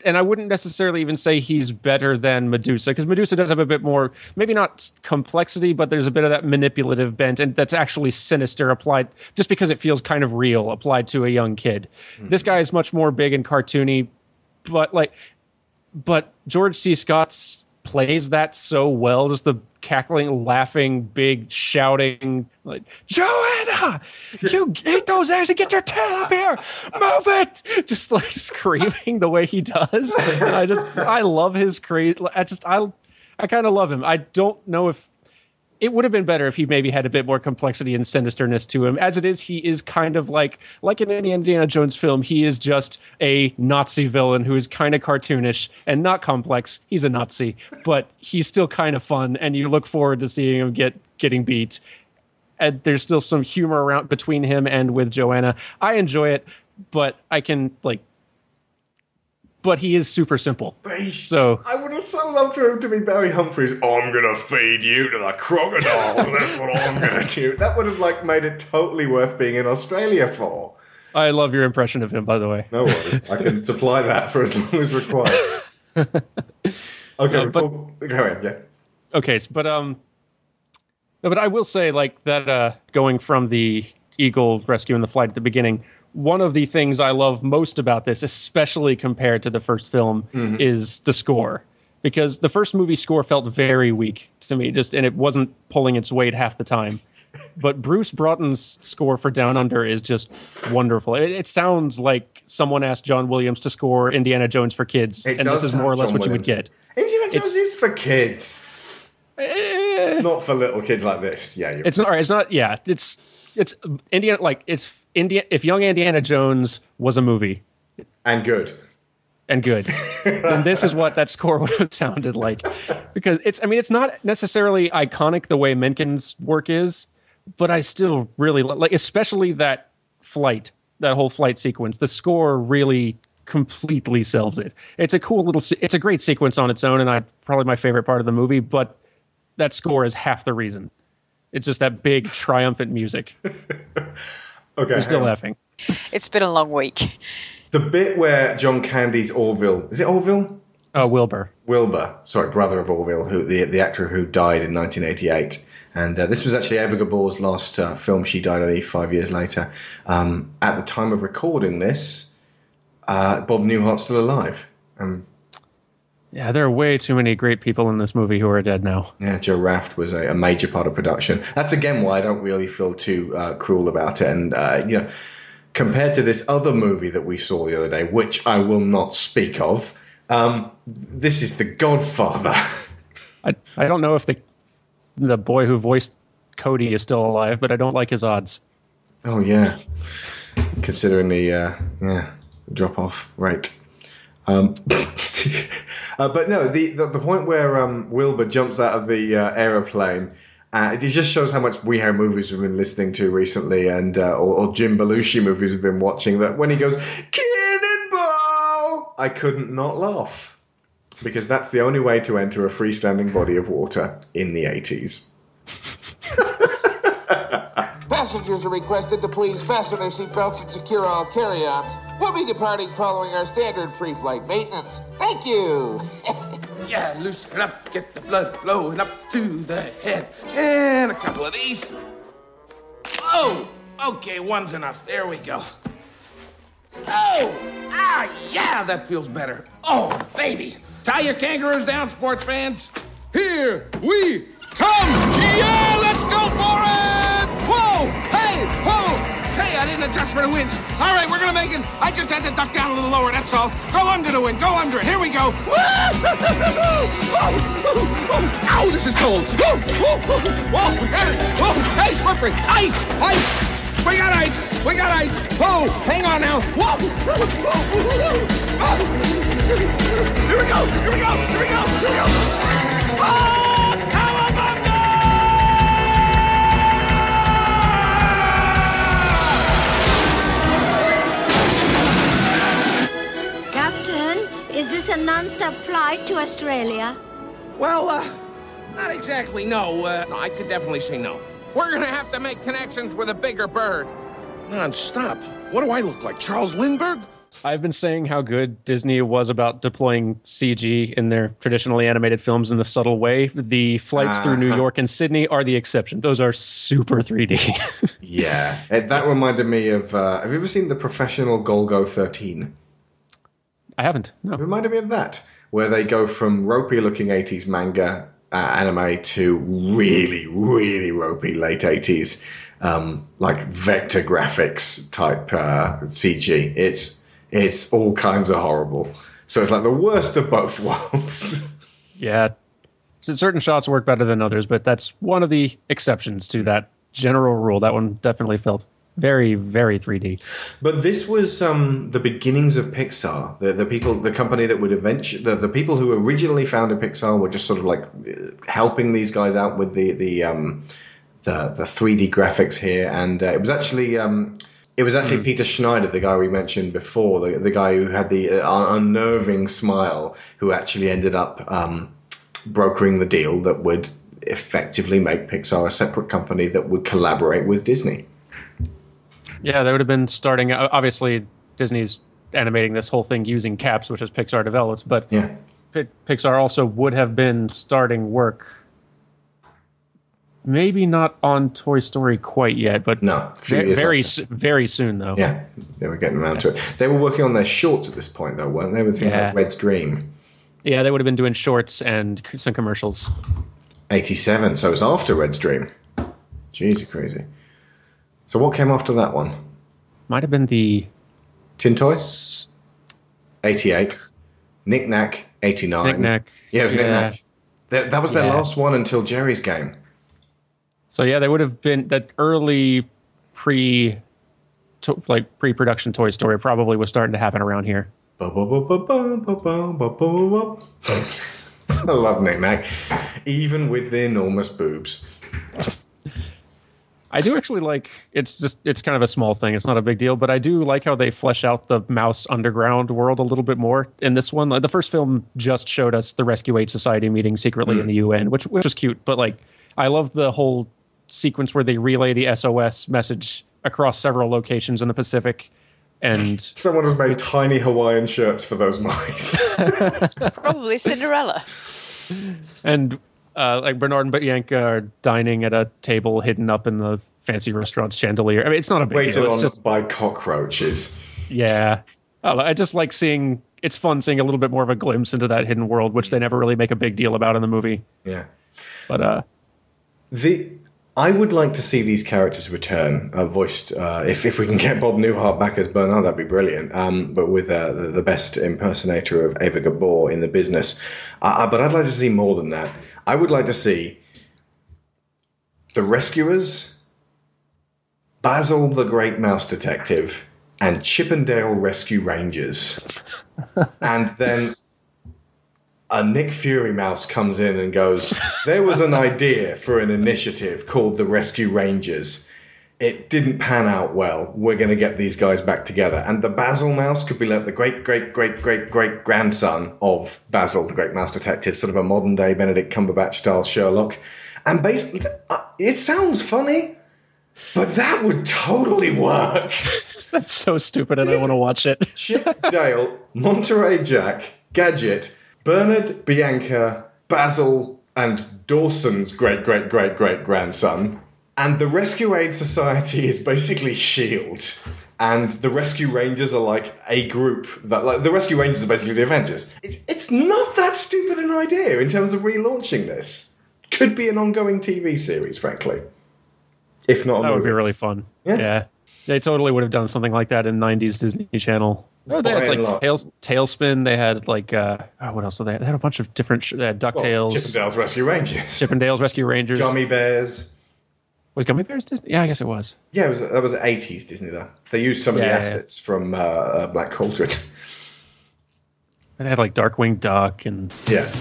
And I wouldn't necessarily even say he's better than Medusa because Medusa does have a bit more, maybe not complexity, but there's a bit of that manipulative bent, and that's actually sinister applied just because it feels kind of real applied to a young kid. Hmm. This guy is much more big and cartoony, but like but George C. Scott's plays that so well. Just the cackling, laughing, big shouting, like Joanna, <laughs> you eat those eggs and get your tail up here, move it! <laughs> Just like screaming the way he does. I just I love his crazy. I just I I kind of love him. I don't know if it would have been better if he maybe had a bit more complexity and sinisterness to him. As it is, he is kind of like like in any Indiana Jones film, he is just a Nazi villain who is kind of cartoonish and not complex. He's a Nazi, but he's still kind of fun, and you look forward to seeing him get getting beat. And there's still some humor around between him and with Joanna. I enjoy it, but I can like. But he is super simple. So I would have so loved for him to be Barry Humphries. I'm gonna feed you to the crocodiles. That's what I'm gonna <laughs> do. That would have like made it totally worth being in Australia for. I love your impression of him, by the way. No worries. I can supply that for as long as required. <laughs> Okay, Uh, before, go ahead. Yeah. okay but um no, but i will say like that uh going from the eagle rescuing the flight at the beginning one of the things i love most about this especially compared to the first film Mhm. is the score because the first movie score felt very weak to me just and it wasn't pulling its weight half the time <laughs> but bruce broughton's score for down under is just wonderful it, it sounds like someone asked john williams to score indiana jones for kids It and this is more or less John what you would get Indiana Jones is for kids. Eh. Not for little kids like this. Yeah, It's not. It's not. Yeah, it's it's Indiana. Like it's India. If Young Indiana Jones was a movie and good and good, then this is what that score <laughs> would have sounded like. Because it's. I mean, it's not necessarily iconic the way Menken's work is, but I still really li- like, especially that flight, that whole flight sequence. The score really completely sells it. It's a cool little, it's a great sequence on its own, and I probably my favorite part of the movie. But that score is half the reason. It's just that big triumphant music. <laughs> Okay. You're still on. laughing. It's been a long week. The bit where John Candy's Orville is it Orville? Oh, Wilbur. Wilbur, sorry, brother of Orville, who the the actor who died in 1988. And uh, this was actually Eva Gabor's last uh, film. She died only five years later. Um, at the time of recording this, uh, Bob Newhart's still alive. Um, Yeah, there are way too many great people in this movie who are dead now. Yeah, Joe Ranft was a, a major part of production. That's again why I don't really feel too uh, cruel about it. And uh, you know, compared to this other movie that we saw the other day, which I will not speak of, um, this is The Godfather. <laughs> I I don't know if the the boy who voiced Cody is still alive, but I don't like his odds. Oh yeah, considering the uh, yeah drop off rate. Um, <laughs> uh, but no, the, the the point where um, Wilbur jumps out of the uh, aeroplane. Uh, it just shows how much We Hair movies we've been listening to recently, and uh, or, or Jim Belushi movies we've been watching. That when he goes cannonball, I couldn't not laugh because that's the only way to enter a freestanding body of water in the eighties. <laughs> Passengers are requested to please fasten their seatbelts and secure all carry-ons. We'll be departing following our standard pre-flight maintenance. Thank you. <laughs> Yeah, loosen up, get the blood flowing up to the head. And a couple of these. Oh, okay, one's enough. There we go. Oh, ah, yeah, that feels better. Oh, baby. Tie your kangaroos down, sports fans. Here we come. Yeah, let's go for it. Hey. Hey, I didn't adjust for the winch. All right, we're gonna make it. I just had to duck down a little lower, that's all. Go under the wind, go under it. Here we go. Oh, oh, oh. Ow, this is cold. Whoa, whoa, whoa, whoa, we got it. Whoa, hey, slippery. Ice, ice. We got ice. We got ice. Whoa, hang on now. Whoa. Oh. Here we go. Here we go. Here we go. Here we go. Oh, this a non-stop flight to Australia? Well, uh, not exactly, no. Uh, no, I could definitely say no. We're gonna have to make connections with a bigger bird. Non-stop? What do I look like, Charles Lindbergh? I've been saying how good Disney was about deploying CG in their traditionally animated films in the subtle way. The flights through New Uh-huh. York and Sydney are the exception. Those are super 3D. <laughs> Yeah, that reminded me of. Uh, have you ever seen the professional Golgo 13? I haven't. No. It reminded me of that, where they go from ropey looking 80s manga uh, anime to really, really ropey late 80s, um, like vector graphics type uh, CG. It's it's all kinds of horrible. So it's like the worst of both <laughs> worlds. Yeah. So certain shots work better than others, but that's one of the exceptions to that general rule. That one definitely felt very, very 3D. But this was um, the beginnings of Pixar. The, the people, the company that would eventually, the, the people who originally founded Pixar were just sort of like uh, helping these guys out with the the um, the, the 3D graphics here, and uh, it was actually. Um, it was actually Peter Schneider, the guy we mentioned before, the, the guy who had the uh, unnerving smile, who actually ended up um, brokering the deal that would effectively make Pixar a separate company that would collaborate with Disney. Yeah, they would have been starting. Obviously, Disney's animating this whole thing using CAPS, which is Pixar develops, but Yeah. Pixar also would have been starting work. Maybe not on Toy Story quite yet, but no, very very, very soon though. Yeah, they were getting around to it. They were working on their shorts at this point, though, weren't they? With things Yeah. like Red's Dream. Yeah, they would have been doing shorts and some commercials. 87, so it's after Red's Dream. Jeez, you're crazy. So what came after that one? Might have been the Tin Toy? 88. Knick Knack, 89. Knick Knack. Yeah, it was Knick Knack. That, that was their Yeah. last one until Geri's Game. So yeah, they would have been that early pre, to, like pre-production Toy Story probably was starting to happen around here. I love Knick Knack, even with the enormous boobs. I do actually like it's just it's kind of a small thing. It's not a big deal, but I do like how they flesh out the mouse underground world a little bit more in this one. Like the first film just showed us the Rescue Aid Society meeting secretly in the hmm. UN, which which was cute. But like I love the whole sequence where they relay the SOS message across several locations in the Pacific. And <laughs> Someone has made tiny Hawaiian shirts for those mice. <laughs> Probably Cinderella. and uh, like Bernard and Bianca are dining at a table hidden up in the fancy restaurant's chandelier. I mean, it's not a big Waited deal. It's on just by cockroaches. Yeah. I I just like seeing it's fun seeing a little bit more of a glimpse into that hidden world, which they never really make a big deal about in the movie. Yeah. But uh The I would like to see these characters return, uh, voiced. Uh, if if we can get Bob Newhart back as Bernard, that'd be brilliant. Um, but with uh, the, the best impersonator of Eva Gabor in the business. Uh, but I'd like to see more than that. I would like to see the rescuers, Basil the Great Mouse Detective, and Chippendale Rescue Rangers, <laughs> and then a Nick Fury mouse comes in and goes, There was an idea for an initiative called the Rescue Rangers. It didn't pan out well. We're going to get these guys back together. And the Basil mouse could be like the great, great, great, great, great grandson of Basil, the great mouse detective, sort of a modern day Benedict Cumberbatch style Sherlock. And basically, uh, it sounds funny, but that would totally work. <laughs> that's so stupid and I want to watch it. <laughs> Chip, Dale, Monterey Jack, Gadget, Bernard, Bianca, Basil, and Dawson's great great great great grandson. And the Rescue Aid Society is basically S.H.I.E.L.D. And the Rescue Rangers are like a group that, like, the Rescue Rangers are basically the Avengers. It's, it's not that stupid an idea in terms of relaunching this. Could be an ongoing TV series, frankly. If not a That would be really fun. Yeah. Yeah. They totally would have done something like that in '90s Disney Channel. Oh, they By had like. Tails, TaleSpin. They had like uh, oh, what else? Did they, had? they had a bunch of different. Sh- they had Well, Ducktales, Chippendales Rescue Rangers. Chippendales Rescue Rangers. Gummi Bears. Was Gummi Bears Disney? Yeah, I guess it was. Yeah, it was that was eighties Disney though. They used some of Yeah, the yeah. assets from uh, uh, Black Cauldron. <laughs> They had like Darkwing Duck and Yeah.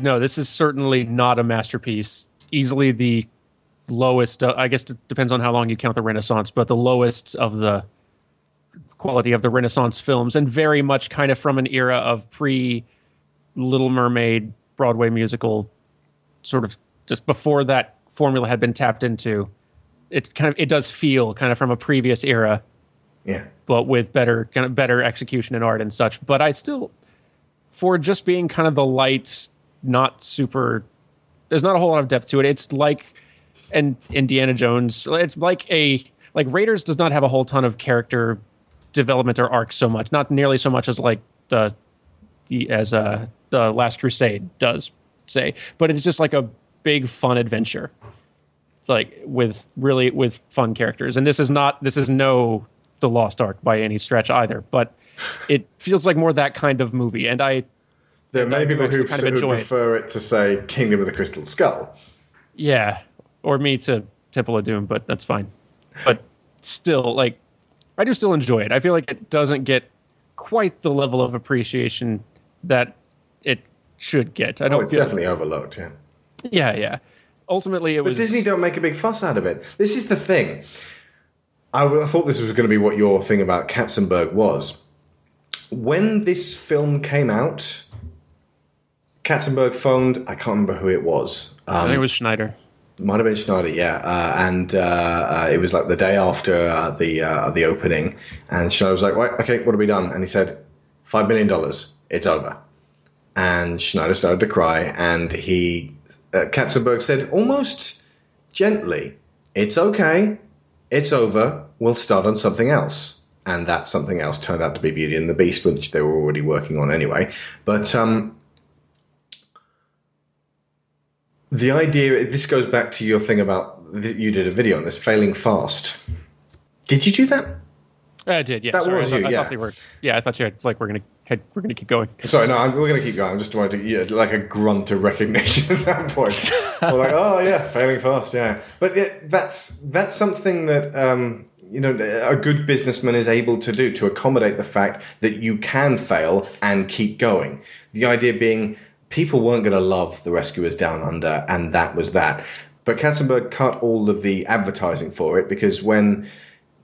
No, this is certainly not a masterpiece. Easily the lowest. Uh, I guess it depends on how long you count the Renaissance, but the lowest of the quality of the Renaissance films, and very much kind of from an era of pre Little Mermaid Broadway musical, sort of just before that formula had been tapped into. It kind of it does feel kind of from a previous era, Yeah. but with better kind of better execution and art and such. But I still, for just being kind of the light, not super. There's not a whole lot of depth to it. It's like and Indiana Jones. It's like a like Raiders does not have a whole ton of character development or arc so much, not nearly so much as like the, the as uh the Last Crusade does say, but it's just like a big fun adventure, like with really with fun characters. And this is not this is no the Lost Ark by any stretch either, but it feels like more that kind of movie. And I There may be people who, kind of enjoy it. prefer it to say Kingdom of the Crystal Skull. Yeah, or me to Temple of Doom, but that's fine. But still, like, I do still enjoy it. I feel like it doesn't get quite the level of appreciation that it should get. I Oh, don't it's feel definitely overlooked, yeah. Yeah, yeah. Ultimately, it But was But Disney don't make a big fuss out of it. This is the thing. I, I thought this was going to be what your thing about Katzenberg was. When this film came out, Katzenberg phoned. I can't remember who it was. Um, I think it was Schneider. Might have been Schneider, yeah. Uh, and uh, uh, it was like the day after uh, the uh, the opening, and Schneider was like, "Right, okay, what have we done?" And he said, five million dollars. It's over." And Schneider started to cry, and he, uh, Katzenberg said almost gently, "It's okay, it's over. We'll start on something else." And that something else turned out to be Beauty and the Beast, which they were already working on anyway. But um, the idea this goes back to your thing about you did a video on this failing fast did you do that I did, yeah. That sorry, was I thought, you, I yeah. thought they were. Yeah, I thought you had, like we're gonna head, we're gonna keep going. <laughs> sorry no I'm, we're going to keep going i'm just trying to yeah, like a grunt of recognition at that point <laughs> we're like oh yeah failing fast yeah but yeah, that's that's something that um you know a good businessman is able to do to accommodate the fact that you can fail and keep going the idea being people weren't going to love the rescuers down under and that was that but katzenberg cut all of the advertising for it because when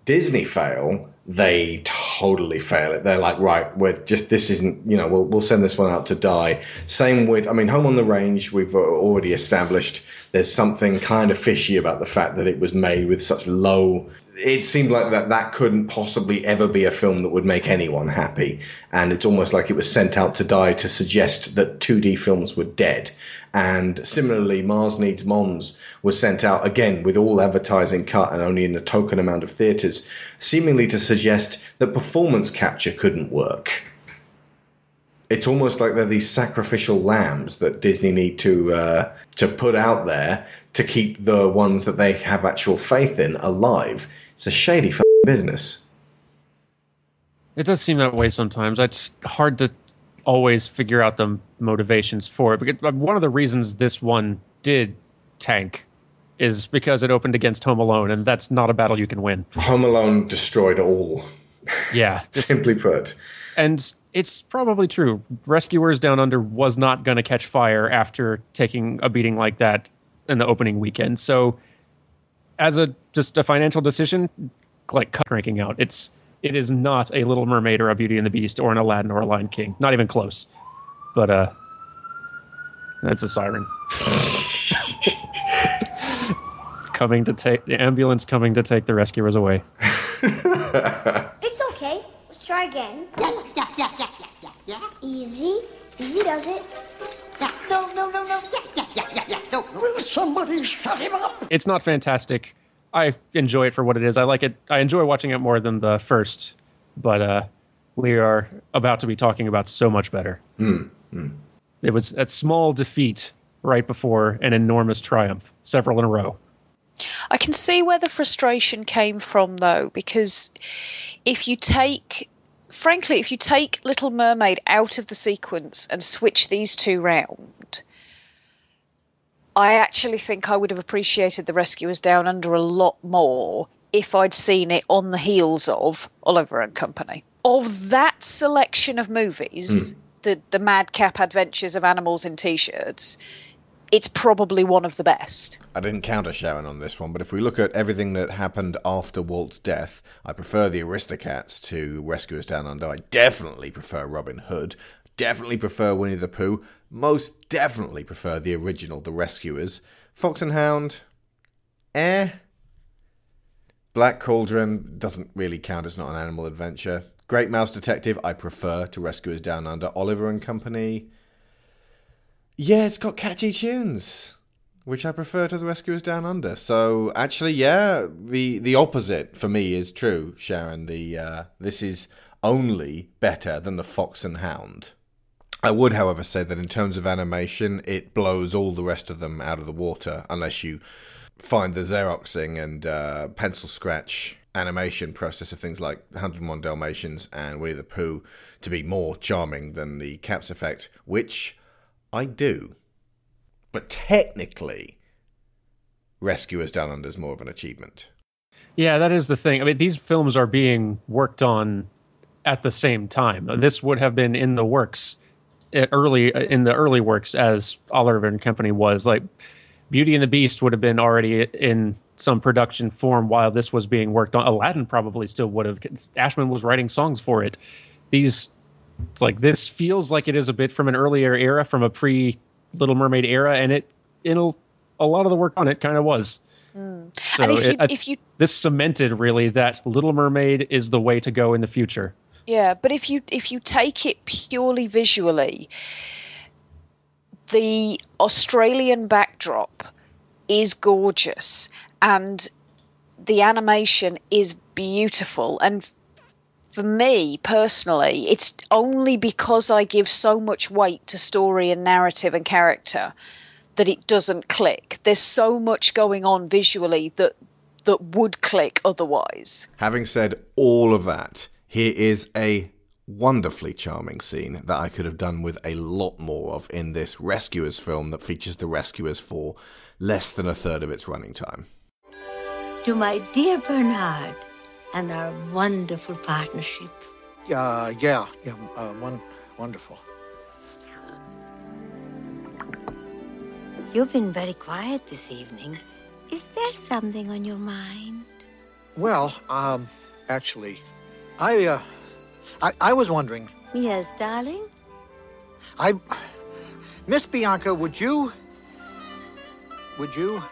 Disney fail, they totally fail it. They're like, right, we're just this isn't, you know, we'll we'll send this one out to die. Same with, I mean, Home on the Range. We've already established there's something kind of fishy about the fact that it was made with such low. It seemed like that that couldn't possibly ever be a film that would make anyone happy, and it's almost like it was sent out to die to suggest that 2D films were dead. And similarly, Mars Needs Moms was sent out again with all advertising cut and only in a token amount of theatres, seemingly to suggest that performance capture couldn't work. It's almost like they're these sacrificial lambs that Disney need to uh, to put out there to keep the ones that they have actual faith in alive. It's a shady business. It does seem that way sometimes. It's hard to always figure out the motivations for it. Because one of the reasons this one did tank is because it opened against Home Alone, and that's not a battle you can win. Home Alone destroyed all. Yeah, <laughs> simply put. And it's probably true. Rescuers Down Under was not going to catch fire after taking a beating like that in the opening weekend. So, as a just a financial decision, like cut cranking out, it's it is not a Little Mermaid or a Beauty and the Beast or an Aladdin or a Lion King. Not even close. But uh, that's a siren. <laughs> coming to take the ambulance coming to take the rescuers away. <laughs> It's okay. Let's try again. Yeah, yeah, yeah, yeah, yeah, yeah, yeah. Easy. Easy does it. Yeah, no, no, no, no. Yeah, somebody shut him up? it's not fantastic. I enjoy it for what it is. I like it. I enjoy watching it more than the first, but uh, we are about to be talking about so much better. Hmm. hmm. It was a small defeat right before an enormous triumph, several in a row. I can see where the frustration came from, though, because if you take, frankly, if you take Little Mermaid out of the sequence and switch these two round, I actually think I would have appreciated The Rescuers Down Under a lot more if I'd seen it on the heels of Oliver and Company. Of that selection of movies, hmm. the the madcap adventures of animals in t-shirts, it's probably one of the best. I didn't counter Sharon on this one, but if we look at everything that happened after Walt's death, I prefer the Aristocats to Rescuers Down Under. I definitely prefer Robin Hood. Definitely prefer Winnie the Pooh. Most definitely prefer the original The Rescuers. Fox and Hound, eh. Black Cauldron doesn't really count as not an animal adventure. Great Mouse Detective, I prefer to Rescuers Down Under. Oliver and Company, yeah, it's got catchy tunes, which I prefer to the Rescuers Down Under. So actually, yeah, the the opposite for me is true, Sharon. The uh, this is only better than the Fox and Hound. I would, however, say that in terms of animation, it blows all the rest of them out of the water, unless you find the Xeroxing and uh, pencil scratch animation process of things like 101 Dalmatians and Winnie the Pooh to be more charming than the CAPS effect, which I do. But technically, Rescuers Down Under is more of an achievement. Yeah, that is the thing. I mean, these films are being worked on at the same time. This would have been in the works early in the early works as Oliver and Company was. Like Beauty and the Beast would have been already in some production form while this was being worked on. Aladdin probably still would have. Ashman was writing songs for it. These like this feels like it is a bit from an earlier era, from a pre Little Mermaid era, and it it'll a lot of the work on it kind of was. Mm. So and if you, it- if you this cemented really that Little Mermaid is the way to go in the future. Yeah, but if you if you take it purely visually, the Australian backdrop is gorgeous and the animation is beautiful and for me personally it's only because I give so much weight to story and narrative and character that it doesn't click. There's so much going on visually that that would click otherwise. Having said all of that, here is a wonderfully charming scene that I could have done with a lot more of in this Rescuers film that features the Rescuers for less than a third of its running time. To my dear Bernard and our wonderful partnership. Uh, yeah, yeah, uh, one, wonderful. You've been very quiet this evening. Is there something on your mind? Well, um, actually, I, uh, I, I was wondering, Yes, darling? I, Miss Bianca, would you, would you,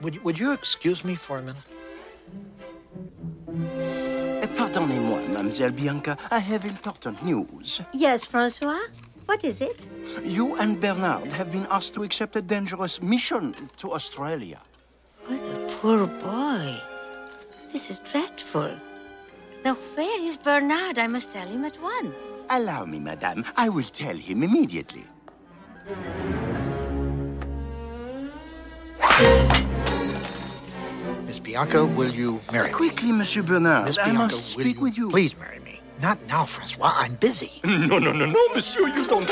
would, would you excuse me for a minute? Eh, Pardonnez-moi, Mademoiselle Bianca. I have important news. Yes, Francois? What is it? You and Bernard have been asked to accept a dangerous mission to Australia. Oh, the poor boy. This is dreadful. Now, where is Bernard? I must tell him at once. Allow me, madame. I will tell him immediately. Miss Bianca, will you marry me? Quickly, Monsieur Bernard. Miss I Bianca, must will speak you with you. Please marry me. Not now, Francois. I'm busy. <laughs> No, no, no, no, Monsieur, you don't.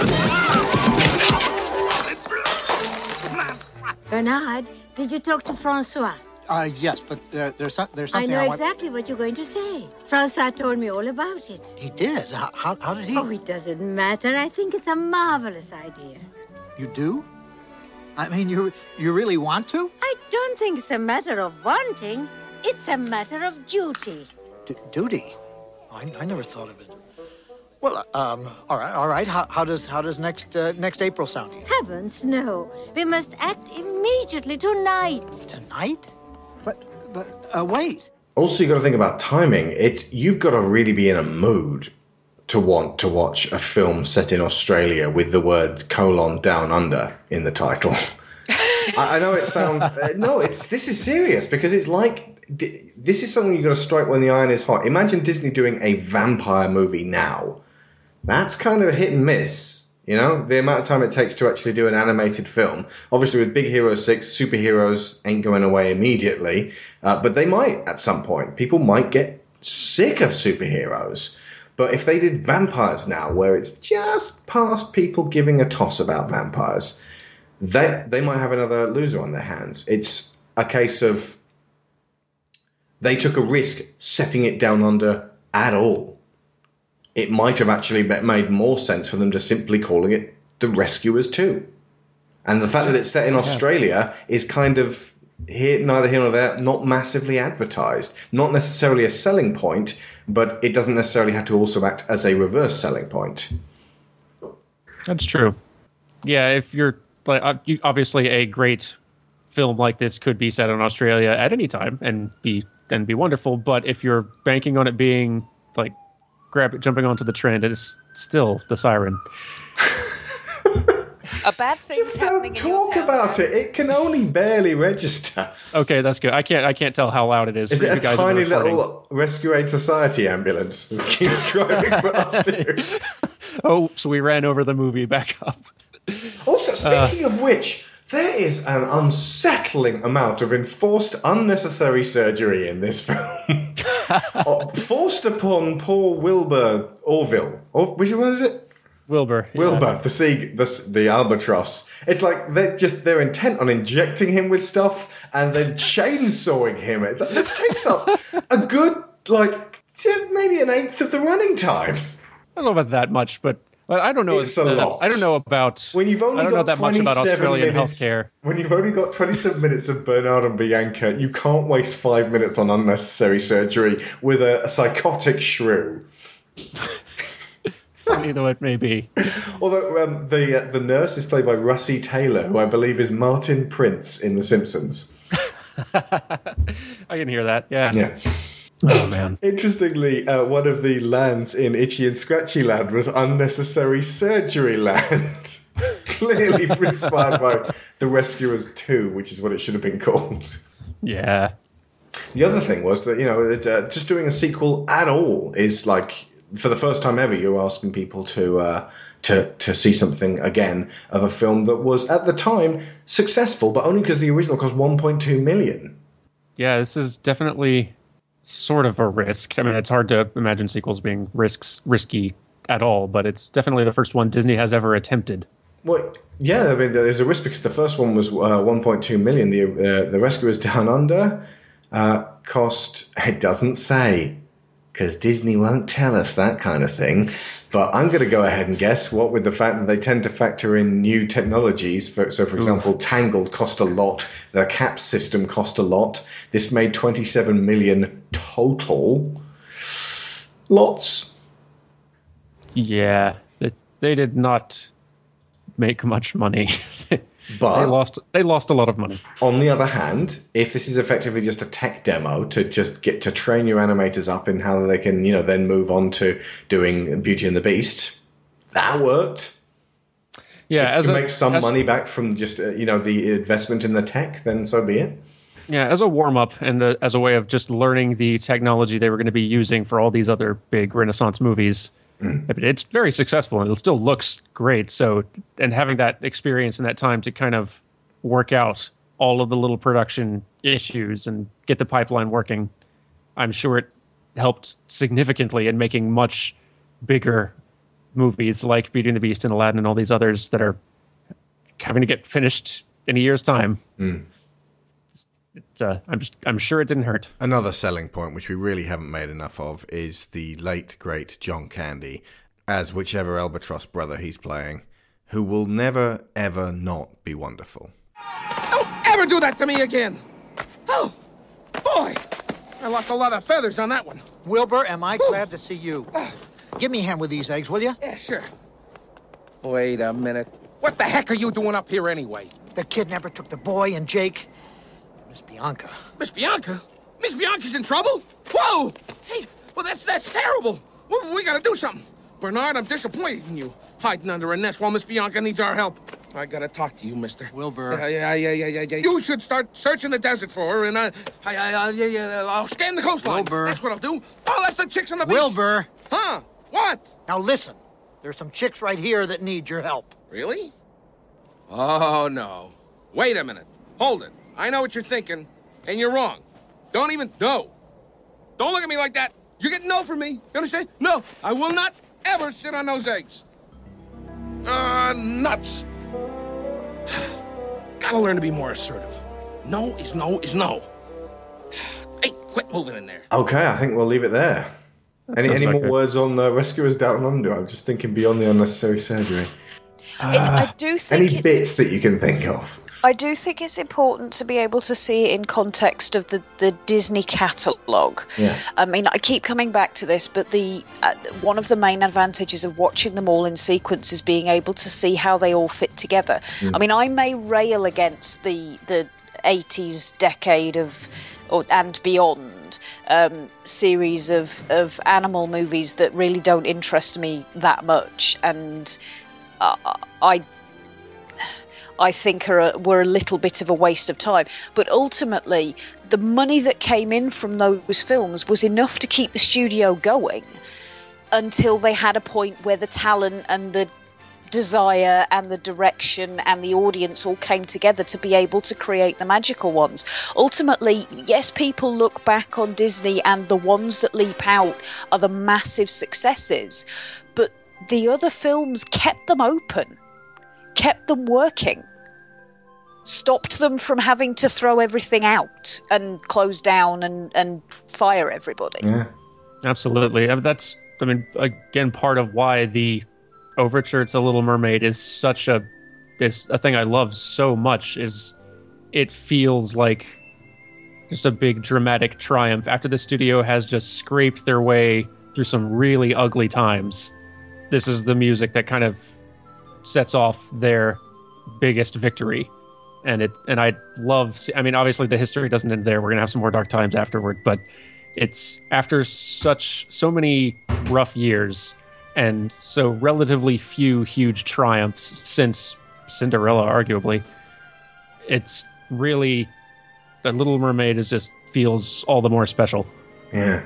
Bernard, did you talk to Francois? Uh, yes, but uh, there's some, there's I know I exactly what you're going to say. Francois told me all about it. He did. How, how, how did he? Oh, it doesn't matter. I think it's a marvelous idea. You do? I mean, you you really want to? I don't think it's a matter of wanting. It's a matter of duty. D- duty. I, I never thought of it. Well, um, all right, all right. How, how does how does next uh, next April sound to you? Heavens, no. We must act immediately tonight. Tonight? But uh, wait. Also, you've got to think about timing. It's you've got to really be in a mood to want to watch a film set in Australia with the word colon down under in the title. <laughs> I, I know it sounds uh, no, it's this is serious because it's like this is something you got to strike when the iron is hot. Imagine Disney doing a vampire movie now. That's kind of a hit and miss. You know, the amount of time it takes to actually do an animated film. Obviously, with Big Hero 6, superheroes ain't going away immediately, uh, but they might at some point. People might get sick of superheroes. But if they did vampires now, where it's just past people giving a toss about vampires, they, they might have another loser on their hands. It's a case of they took a risk setting it down under at all. It might have actually made more sense for them to simply calling it The Rescuers 2. And the fact that it's set in Australia is kind of here, neither here nor there, not massively advertised. Not necessarily a selling point, but it doesn't necessarily have to also act as a reverse selling point. That's true. Yeah, if you're like obviously a great film like this could be set in Australia at any time and be and be wonderful, but if you're banking on it being like grab jumping onto the trend, and it's still the siren. <laughs> A bad thing. Just don't Talk about it. It can only barely register. Okay, that's good. I can't I can't tell how loud it is. Is for it a guys tiny little Rescue Aid Society ambulance that keeps driving <laughs> past you? <laughs> Oh, so we ran over the movie back up. Also, Uh, speaking of which, there is an unsettling amount of enforced unnecessary surgery in this film. <laughs> Oh, forced upon poor Wilbur Orville. Or, which one is it? Wilbur. Wilbur, the sea, the, the albatross. It's like they're just they're intent on injecting him with stuff and then chainsawing him. Like, this takes up a good like maybe an eighth of the running time. I don't know about that much, but but I don't know. It's a uh, lot. I don't know about. When you've only I don't got know that much about 27 Australian minutes, healthcare. When you've only got 27 minutes of Bernard and Bianca, you can't waste five minutes on unnecessary surgery with a, a psychotic shrew. <laughs> Funny though it may be. Although um, the uh, the nurse is played by Russi Taylor, who I believe is Martin Prince in The Simpsons. <laughs> I can hear that. Yeah. Yeah. Oh man. Interestingly, uh, one of the lands in Itchy and Scratchy Land was Unnecessary Surgery Land. <laughs> Clearly inspired by The Rescuers 2, which is what it should have been called. Yeah. The other thing was that, you know, that, uh, just doing a sequel at all is like, for the first time ever, you're asking people to. Uh, to, to see something again of a film that was at the time successful, but only because the original cost 1.2 million. Yeah, this is definitely sort of a risk. I mean, it's hard to imagine sequels being risks risky at all, but it's definitely the first one Disney has ever attempted. Well, yeah, I mean, there's a risk because the first one was uh, 1.2 million. The uh, the Rescuers Down Under uh, cost it doesn't say because Disney won't tell us that kind of thing. But I'm going to go ahead and guess what with the fact that they tend to factor in new technologies. For, so, for example, Tangled cost a lot. The cap system cost a lot. This made 27 million total. Lots. Yeah, they, they did not make much money. <laughs> But they lost they lost a lot of money. On the other hand, if this is effectively just a tech demo to just get to train your animators up in how they can, you know, then move on to doing Beauty and the Beast, that worked. Yeah, if as to a- make some as- money back from just uh, you know the investment in the tech, then so be it. Yeah, as a warm up and the, as a way of just learning the technology they were going to be using for all these other big Renaissance movies. Mm. Mean, it's very successful and it still looks great. So, and having that experience and that time to kind of work out all of the little production issues and get the pipeline working, I'm sure it helped significantly in making much bigger movies like Beauty and the Beast and Aladdin and all these others that are having to get finished in a year's time. Mm. It's, uh, I'm just, I'm sure it didn't hurt. Another selling point, which we really haven't made enough of, is the late great John Candy as whichever albatross brother he's playing, who will never ever not be wonderful. Don't ever do that to me again! Oh, boy! I lost a lot of feathers on that one. Wilbur, am I glad to see you? Give me a hand with these eggs, will you? Yeah, sure. Wait a minute. What the heck are you doing up here anyway? The kidnapper took the boy and Jake. Miss Bianca. Miss Bianca? Miss Bianca's in trouble? Whoa! Hey, well, that's that's terrible. We, we gotta do something. Bernard, I'm disappointed in you. Hiding under a nest while Miss Bianca needs our help. I gotta talk to you, mister. Wilbur. Yeah, yeah, yeah, yeah, yeah, yeah. You should start searching the desert for her, and uh, I, I, I, yeah, yeah, I'll scan the coastline. Wilbur. That's what I'll do. Oh, that's the chicks on the beach. Wilbur. Huh? What? Now listen. There's some chicks right here that need your help. Really? Oh, no. Wait a minute. Hold it. I know what you're thinking, and you're wrong. Don't even. No. Don't look at me like that. You're getting no from me. You understand? No, I will not ever sit on those eggs. Uh, nuts. <sighs> Gotta learn to be more assertive. No is no is no. <sighs> Hey, quit moving in there. Okay, I think we'll leave it there. Any, any about more good. words on the Rescuers Down Under? I'm just thinking beyond the unnecessary surgery. It, I do think Any it's, bits that you can think of? I do think it's important to be able to see it in context of the, the Disney catalogue. Yeah. I mean, I keep coming back to this, but the uh, one of the main advantages of watching them all in sequence is being able to see how they all fit together. Mm. I mean, I may rail against the the 80s decade of or and beyond um, series of of animal movies that really don't interest me that much, and uh, I I think are a, were a little bit of a waste of time. But ultimately, the money that came in from those films was enough to keep the studio going until they had a point where the talent and the desire and the direction and the audience all came together to be able to create the magical ones. Ultimately, yes, people look back on Disney and the ones that leap out are the massive successes, but the other films kept them open, kept them working. Stopped them from having to throw everything out and close down and, and fire everybody. Yeah. Absolutely. I mean, that's, I mean, again, part of why the overture to Little Mermaid is such a, is a thing I love so much is it feels like just a big dramatic triumph after the studio has just scraped their way through some really ugly times. This is the music that kind of sets off their biggest victory. And it and I love I mean obviously the history doesn't end there. We're to have some more dark times afterward, but it's after such so many rough years and so relatively few huge triumphs since Cinderella arguably. It's really the Little Mermaid is just feels all the more special. Yeah.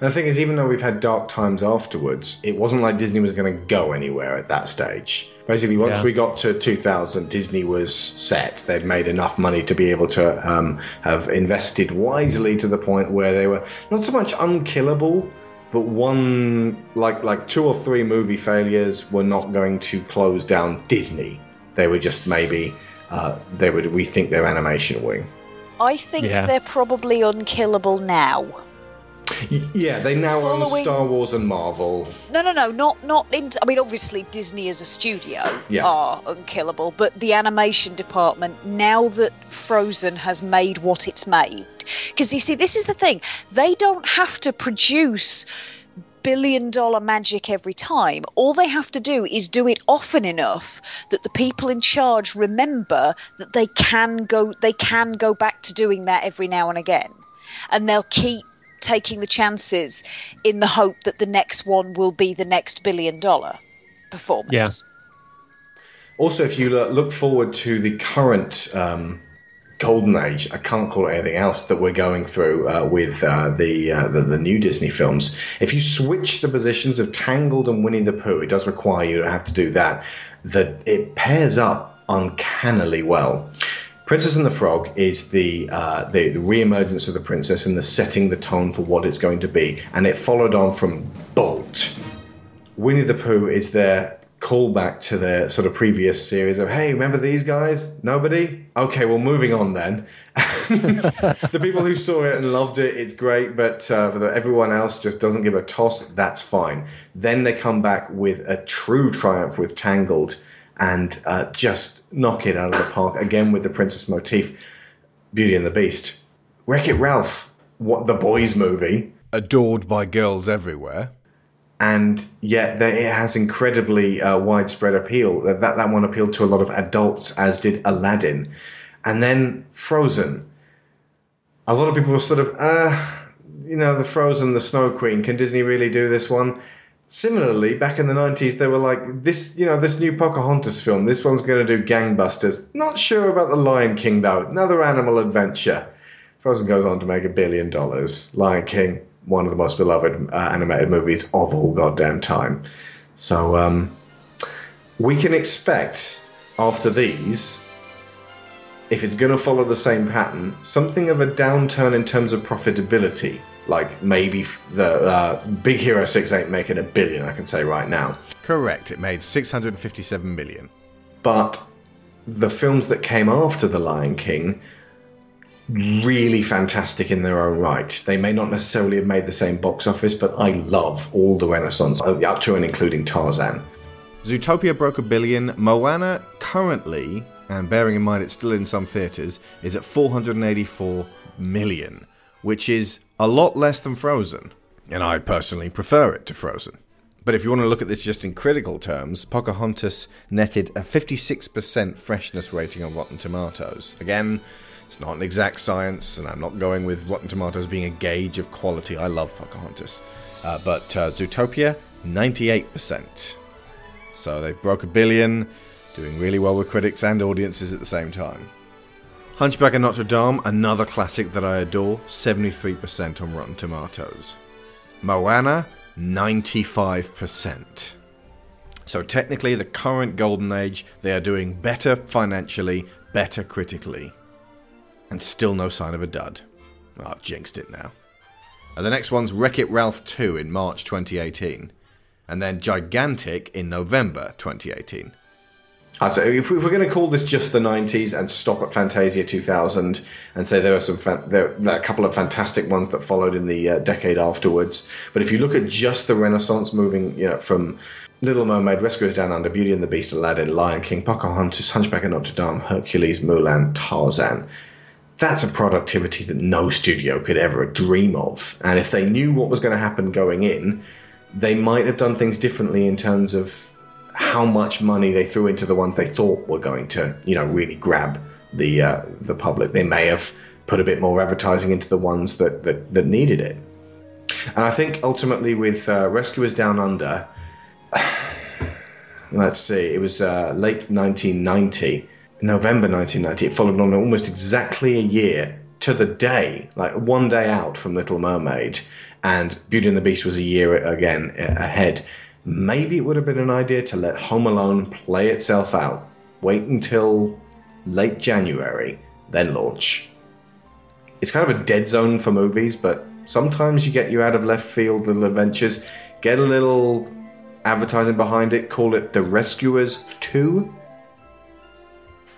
And the thing is, even though we've had dark times afterwards, it wasn't like Disney was going to go anywhere at that stage. Basically, once Yeah. we got to 2000, Disney was set. They'd made enough money to be able to um, have invested wisely to the point where they were not so much unkillable, but one like like two or three movie failures were not going to close down Disney. They were just maybe uh, they would rethink their animation wing. I think Yeah. they're probably unkillable now. Yeah, they now own Following- Star Wars and Marvel. No, no, no, not not in. I mean, obviously Disney as a studio Yeah. are unkillable, but the animation department now that Frozen has made what it's made, because you see, this is the thing: they don't have to produce billion dollar magic every time. All they have to do is do it often enough that the people in charge remember that they can go they can go back to doing that every now and again. And they'll keep taking the chances in the hope that the next one will be the next billion dollar performance. Yeah. Also, if you look forward to the current um, golden age, I can't call it anything else that we're going through uh, with uh, the, uh, the the new Disney films. If you switch the positions of Tangled and Winnie the Pooh, it does require you to have to do that. That it pairs up uncannily well. Princess and the Frog is the, uh, the the reemergence of the princess and the setting the tone for what it's going to be, and it followed on from Bolt. Winnie the Pooh is their callback to their sort of previous series of, hey, remember these guys? Nobody? Okay, well, moving on then. <laughs> the people who saw it and loved it, it's great, but uh, everyone else just doesn't give a toss, that's fine. Then they come back with a true triumph with Tangled and uh, just knock it out of the park again with the princess motif. Beauty and the Beast. Wreck It Ralph, what the boys movie. Adored by girls everywhere. and yet it has incredibly uh, widespread appeal. That that one appealed to a lot of adults, as did Aladdin, and then Frozen. A lot of people were sort of, uh, you know, the Frozen, the Snow Queen. Can Disney really do this one? Similarly, back in the nineties, they were like, this, you know, this new Pocahontas film. This one's going to do gangbusters. Not sure about the Lion King though. Another animal adventure. Frozen goes on to make a billion dollars. Lion King, one of the most beloved uh, animated movies of all goddamn time. So um, we can expect after these, if it's going to follow the same pattern, something of a downturn in terms of profitability. Like maybe the uh, Big Hero Six ain't making a billion. I can say right now. Correct. It made 657 million. But the films that came after The Lion King really fantastic in their own right. They may not necessarily have made the same box office, but I love all the Renaissance, up to and including Tarzan. Zootopia broke a billion. Moana currently, and bearing in mind it's still in some theatres, is at 484 million, which is a lot less than Frozen. And I personally prefer it to Frozen. But if you want to look at this just in critical terms, Pocahontas netted a 56% freshness rating on Rotten Tomatoes. Again, it's not an exact science, and I'm not going with Rotten Tomatoes being a gauge of quality. I love Pocahontas. Uh, but uh, Zootopia, 98%. So they broke a billion, doing really well with critics and audiences at the same time. Hunchback of Notre Dame, another classic that I adore, 73% on Rotten Tomatoes. Moana, 95%. So technically, the current golden age, they are doing better financially, better critically. And still no sign of a dud. Oh, I've jinxed it now. And the next one's Wreck It Ralph 2 in March 2018. And then Gigantic in November 2018. Say if we- if we're going to call this just the 90s and stop at Fantasia 2000 and say there are some fan- there, there are a couple of fantastic ones that followed in the uh, decade afterwards, but if you look at just the Renaissance moving you know, from Little Mermaid, Rescuers Down Under, Beauty and the Beast, Aladdin, Lion King, Pocahontas, Hunchback of Notre Dame, Hercules, Mulan, Tarzan, that's a productivity that no studio could ever dream of. And if they knew what was going to happen going in, they might have done things differently in terms of how much money they threw into the ones they thought were going to, you know, really grab the uh, the public. They may have put a bit more advertising into the ones that that, that needed it. And I think ultimately with uh, Rescuers Down Under, <sighs> let's see, it was uh, late 1990, November 1990. It followed on almost exactly a year to the day, like one day out from Little Mermaid, and Beauty and the Beast was a year again ahead. Maybe it would have been an idea to let Home Alone play itself out. Wait until late January, then launch. It's kind of a dead zone for movies, but sometimes you get you out of left field little adventures. Get a little advertising behind it, call it The Rescuers 2.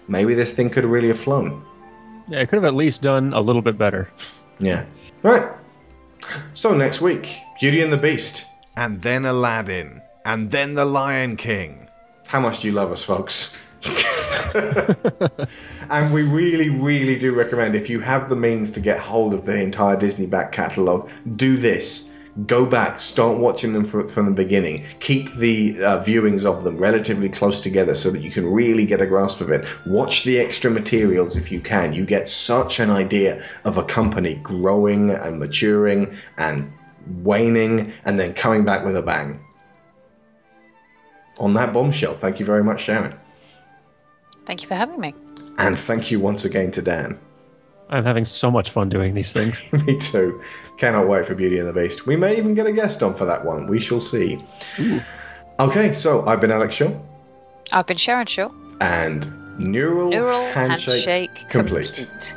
Maybe this thing could really have flown. Yeah, it could have at least done a little bit better. Yeah. Right. So next week, Beauty and the Beast. And then Aladdin. And then The Lion King. How much do you love us, folks? <laughs> and we really, really do recommend if you have the means to get hold of the entire Disney back catalogue, do this. Go back, start watching them from, from the beginning. Keep the uh, viewings of them relatively close together so that you can really get a grasp of it. Watch the extra materials if you can. You get such an idea of a company growing and maturing and waning and then coming back with a bang. On that bombshell, thank you very much, Sharon. Thank you for having me. And thank you once again to Dan. I'm having so much fun doing these things. <laughs> Me too. Cannot wait for Beauty and the Beast. We may even get a guest on for that one. We shall see. Okay, so I've been Alex Shaw, I've been Sharon Shaw. and Neural, Neural Handshake, handshake complete. complete.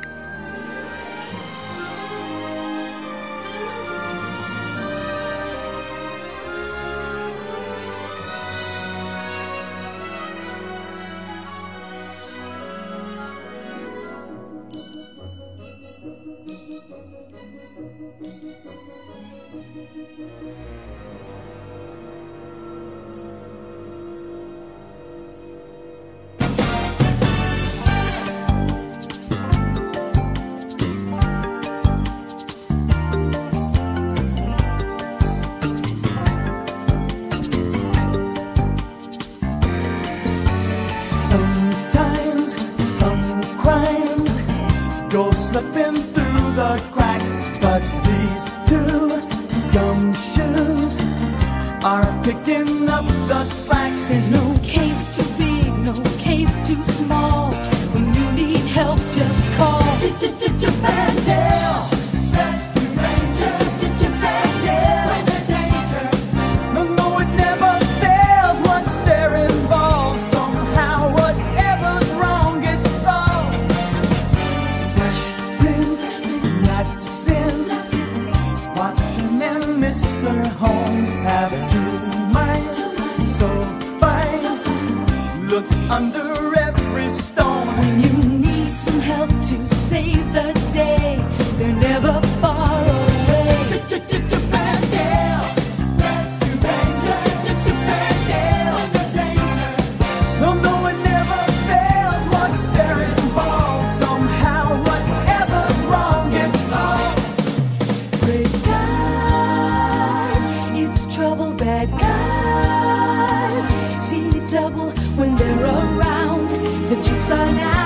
double when they're around. The chips are now.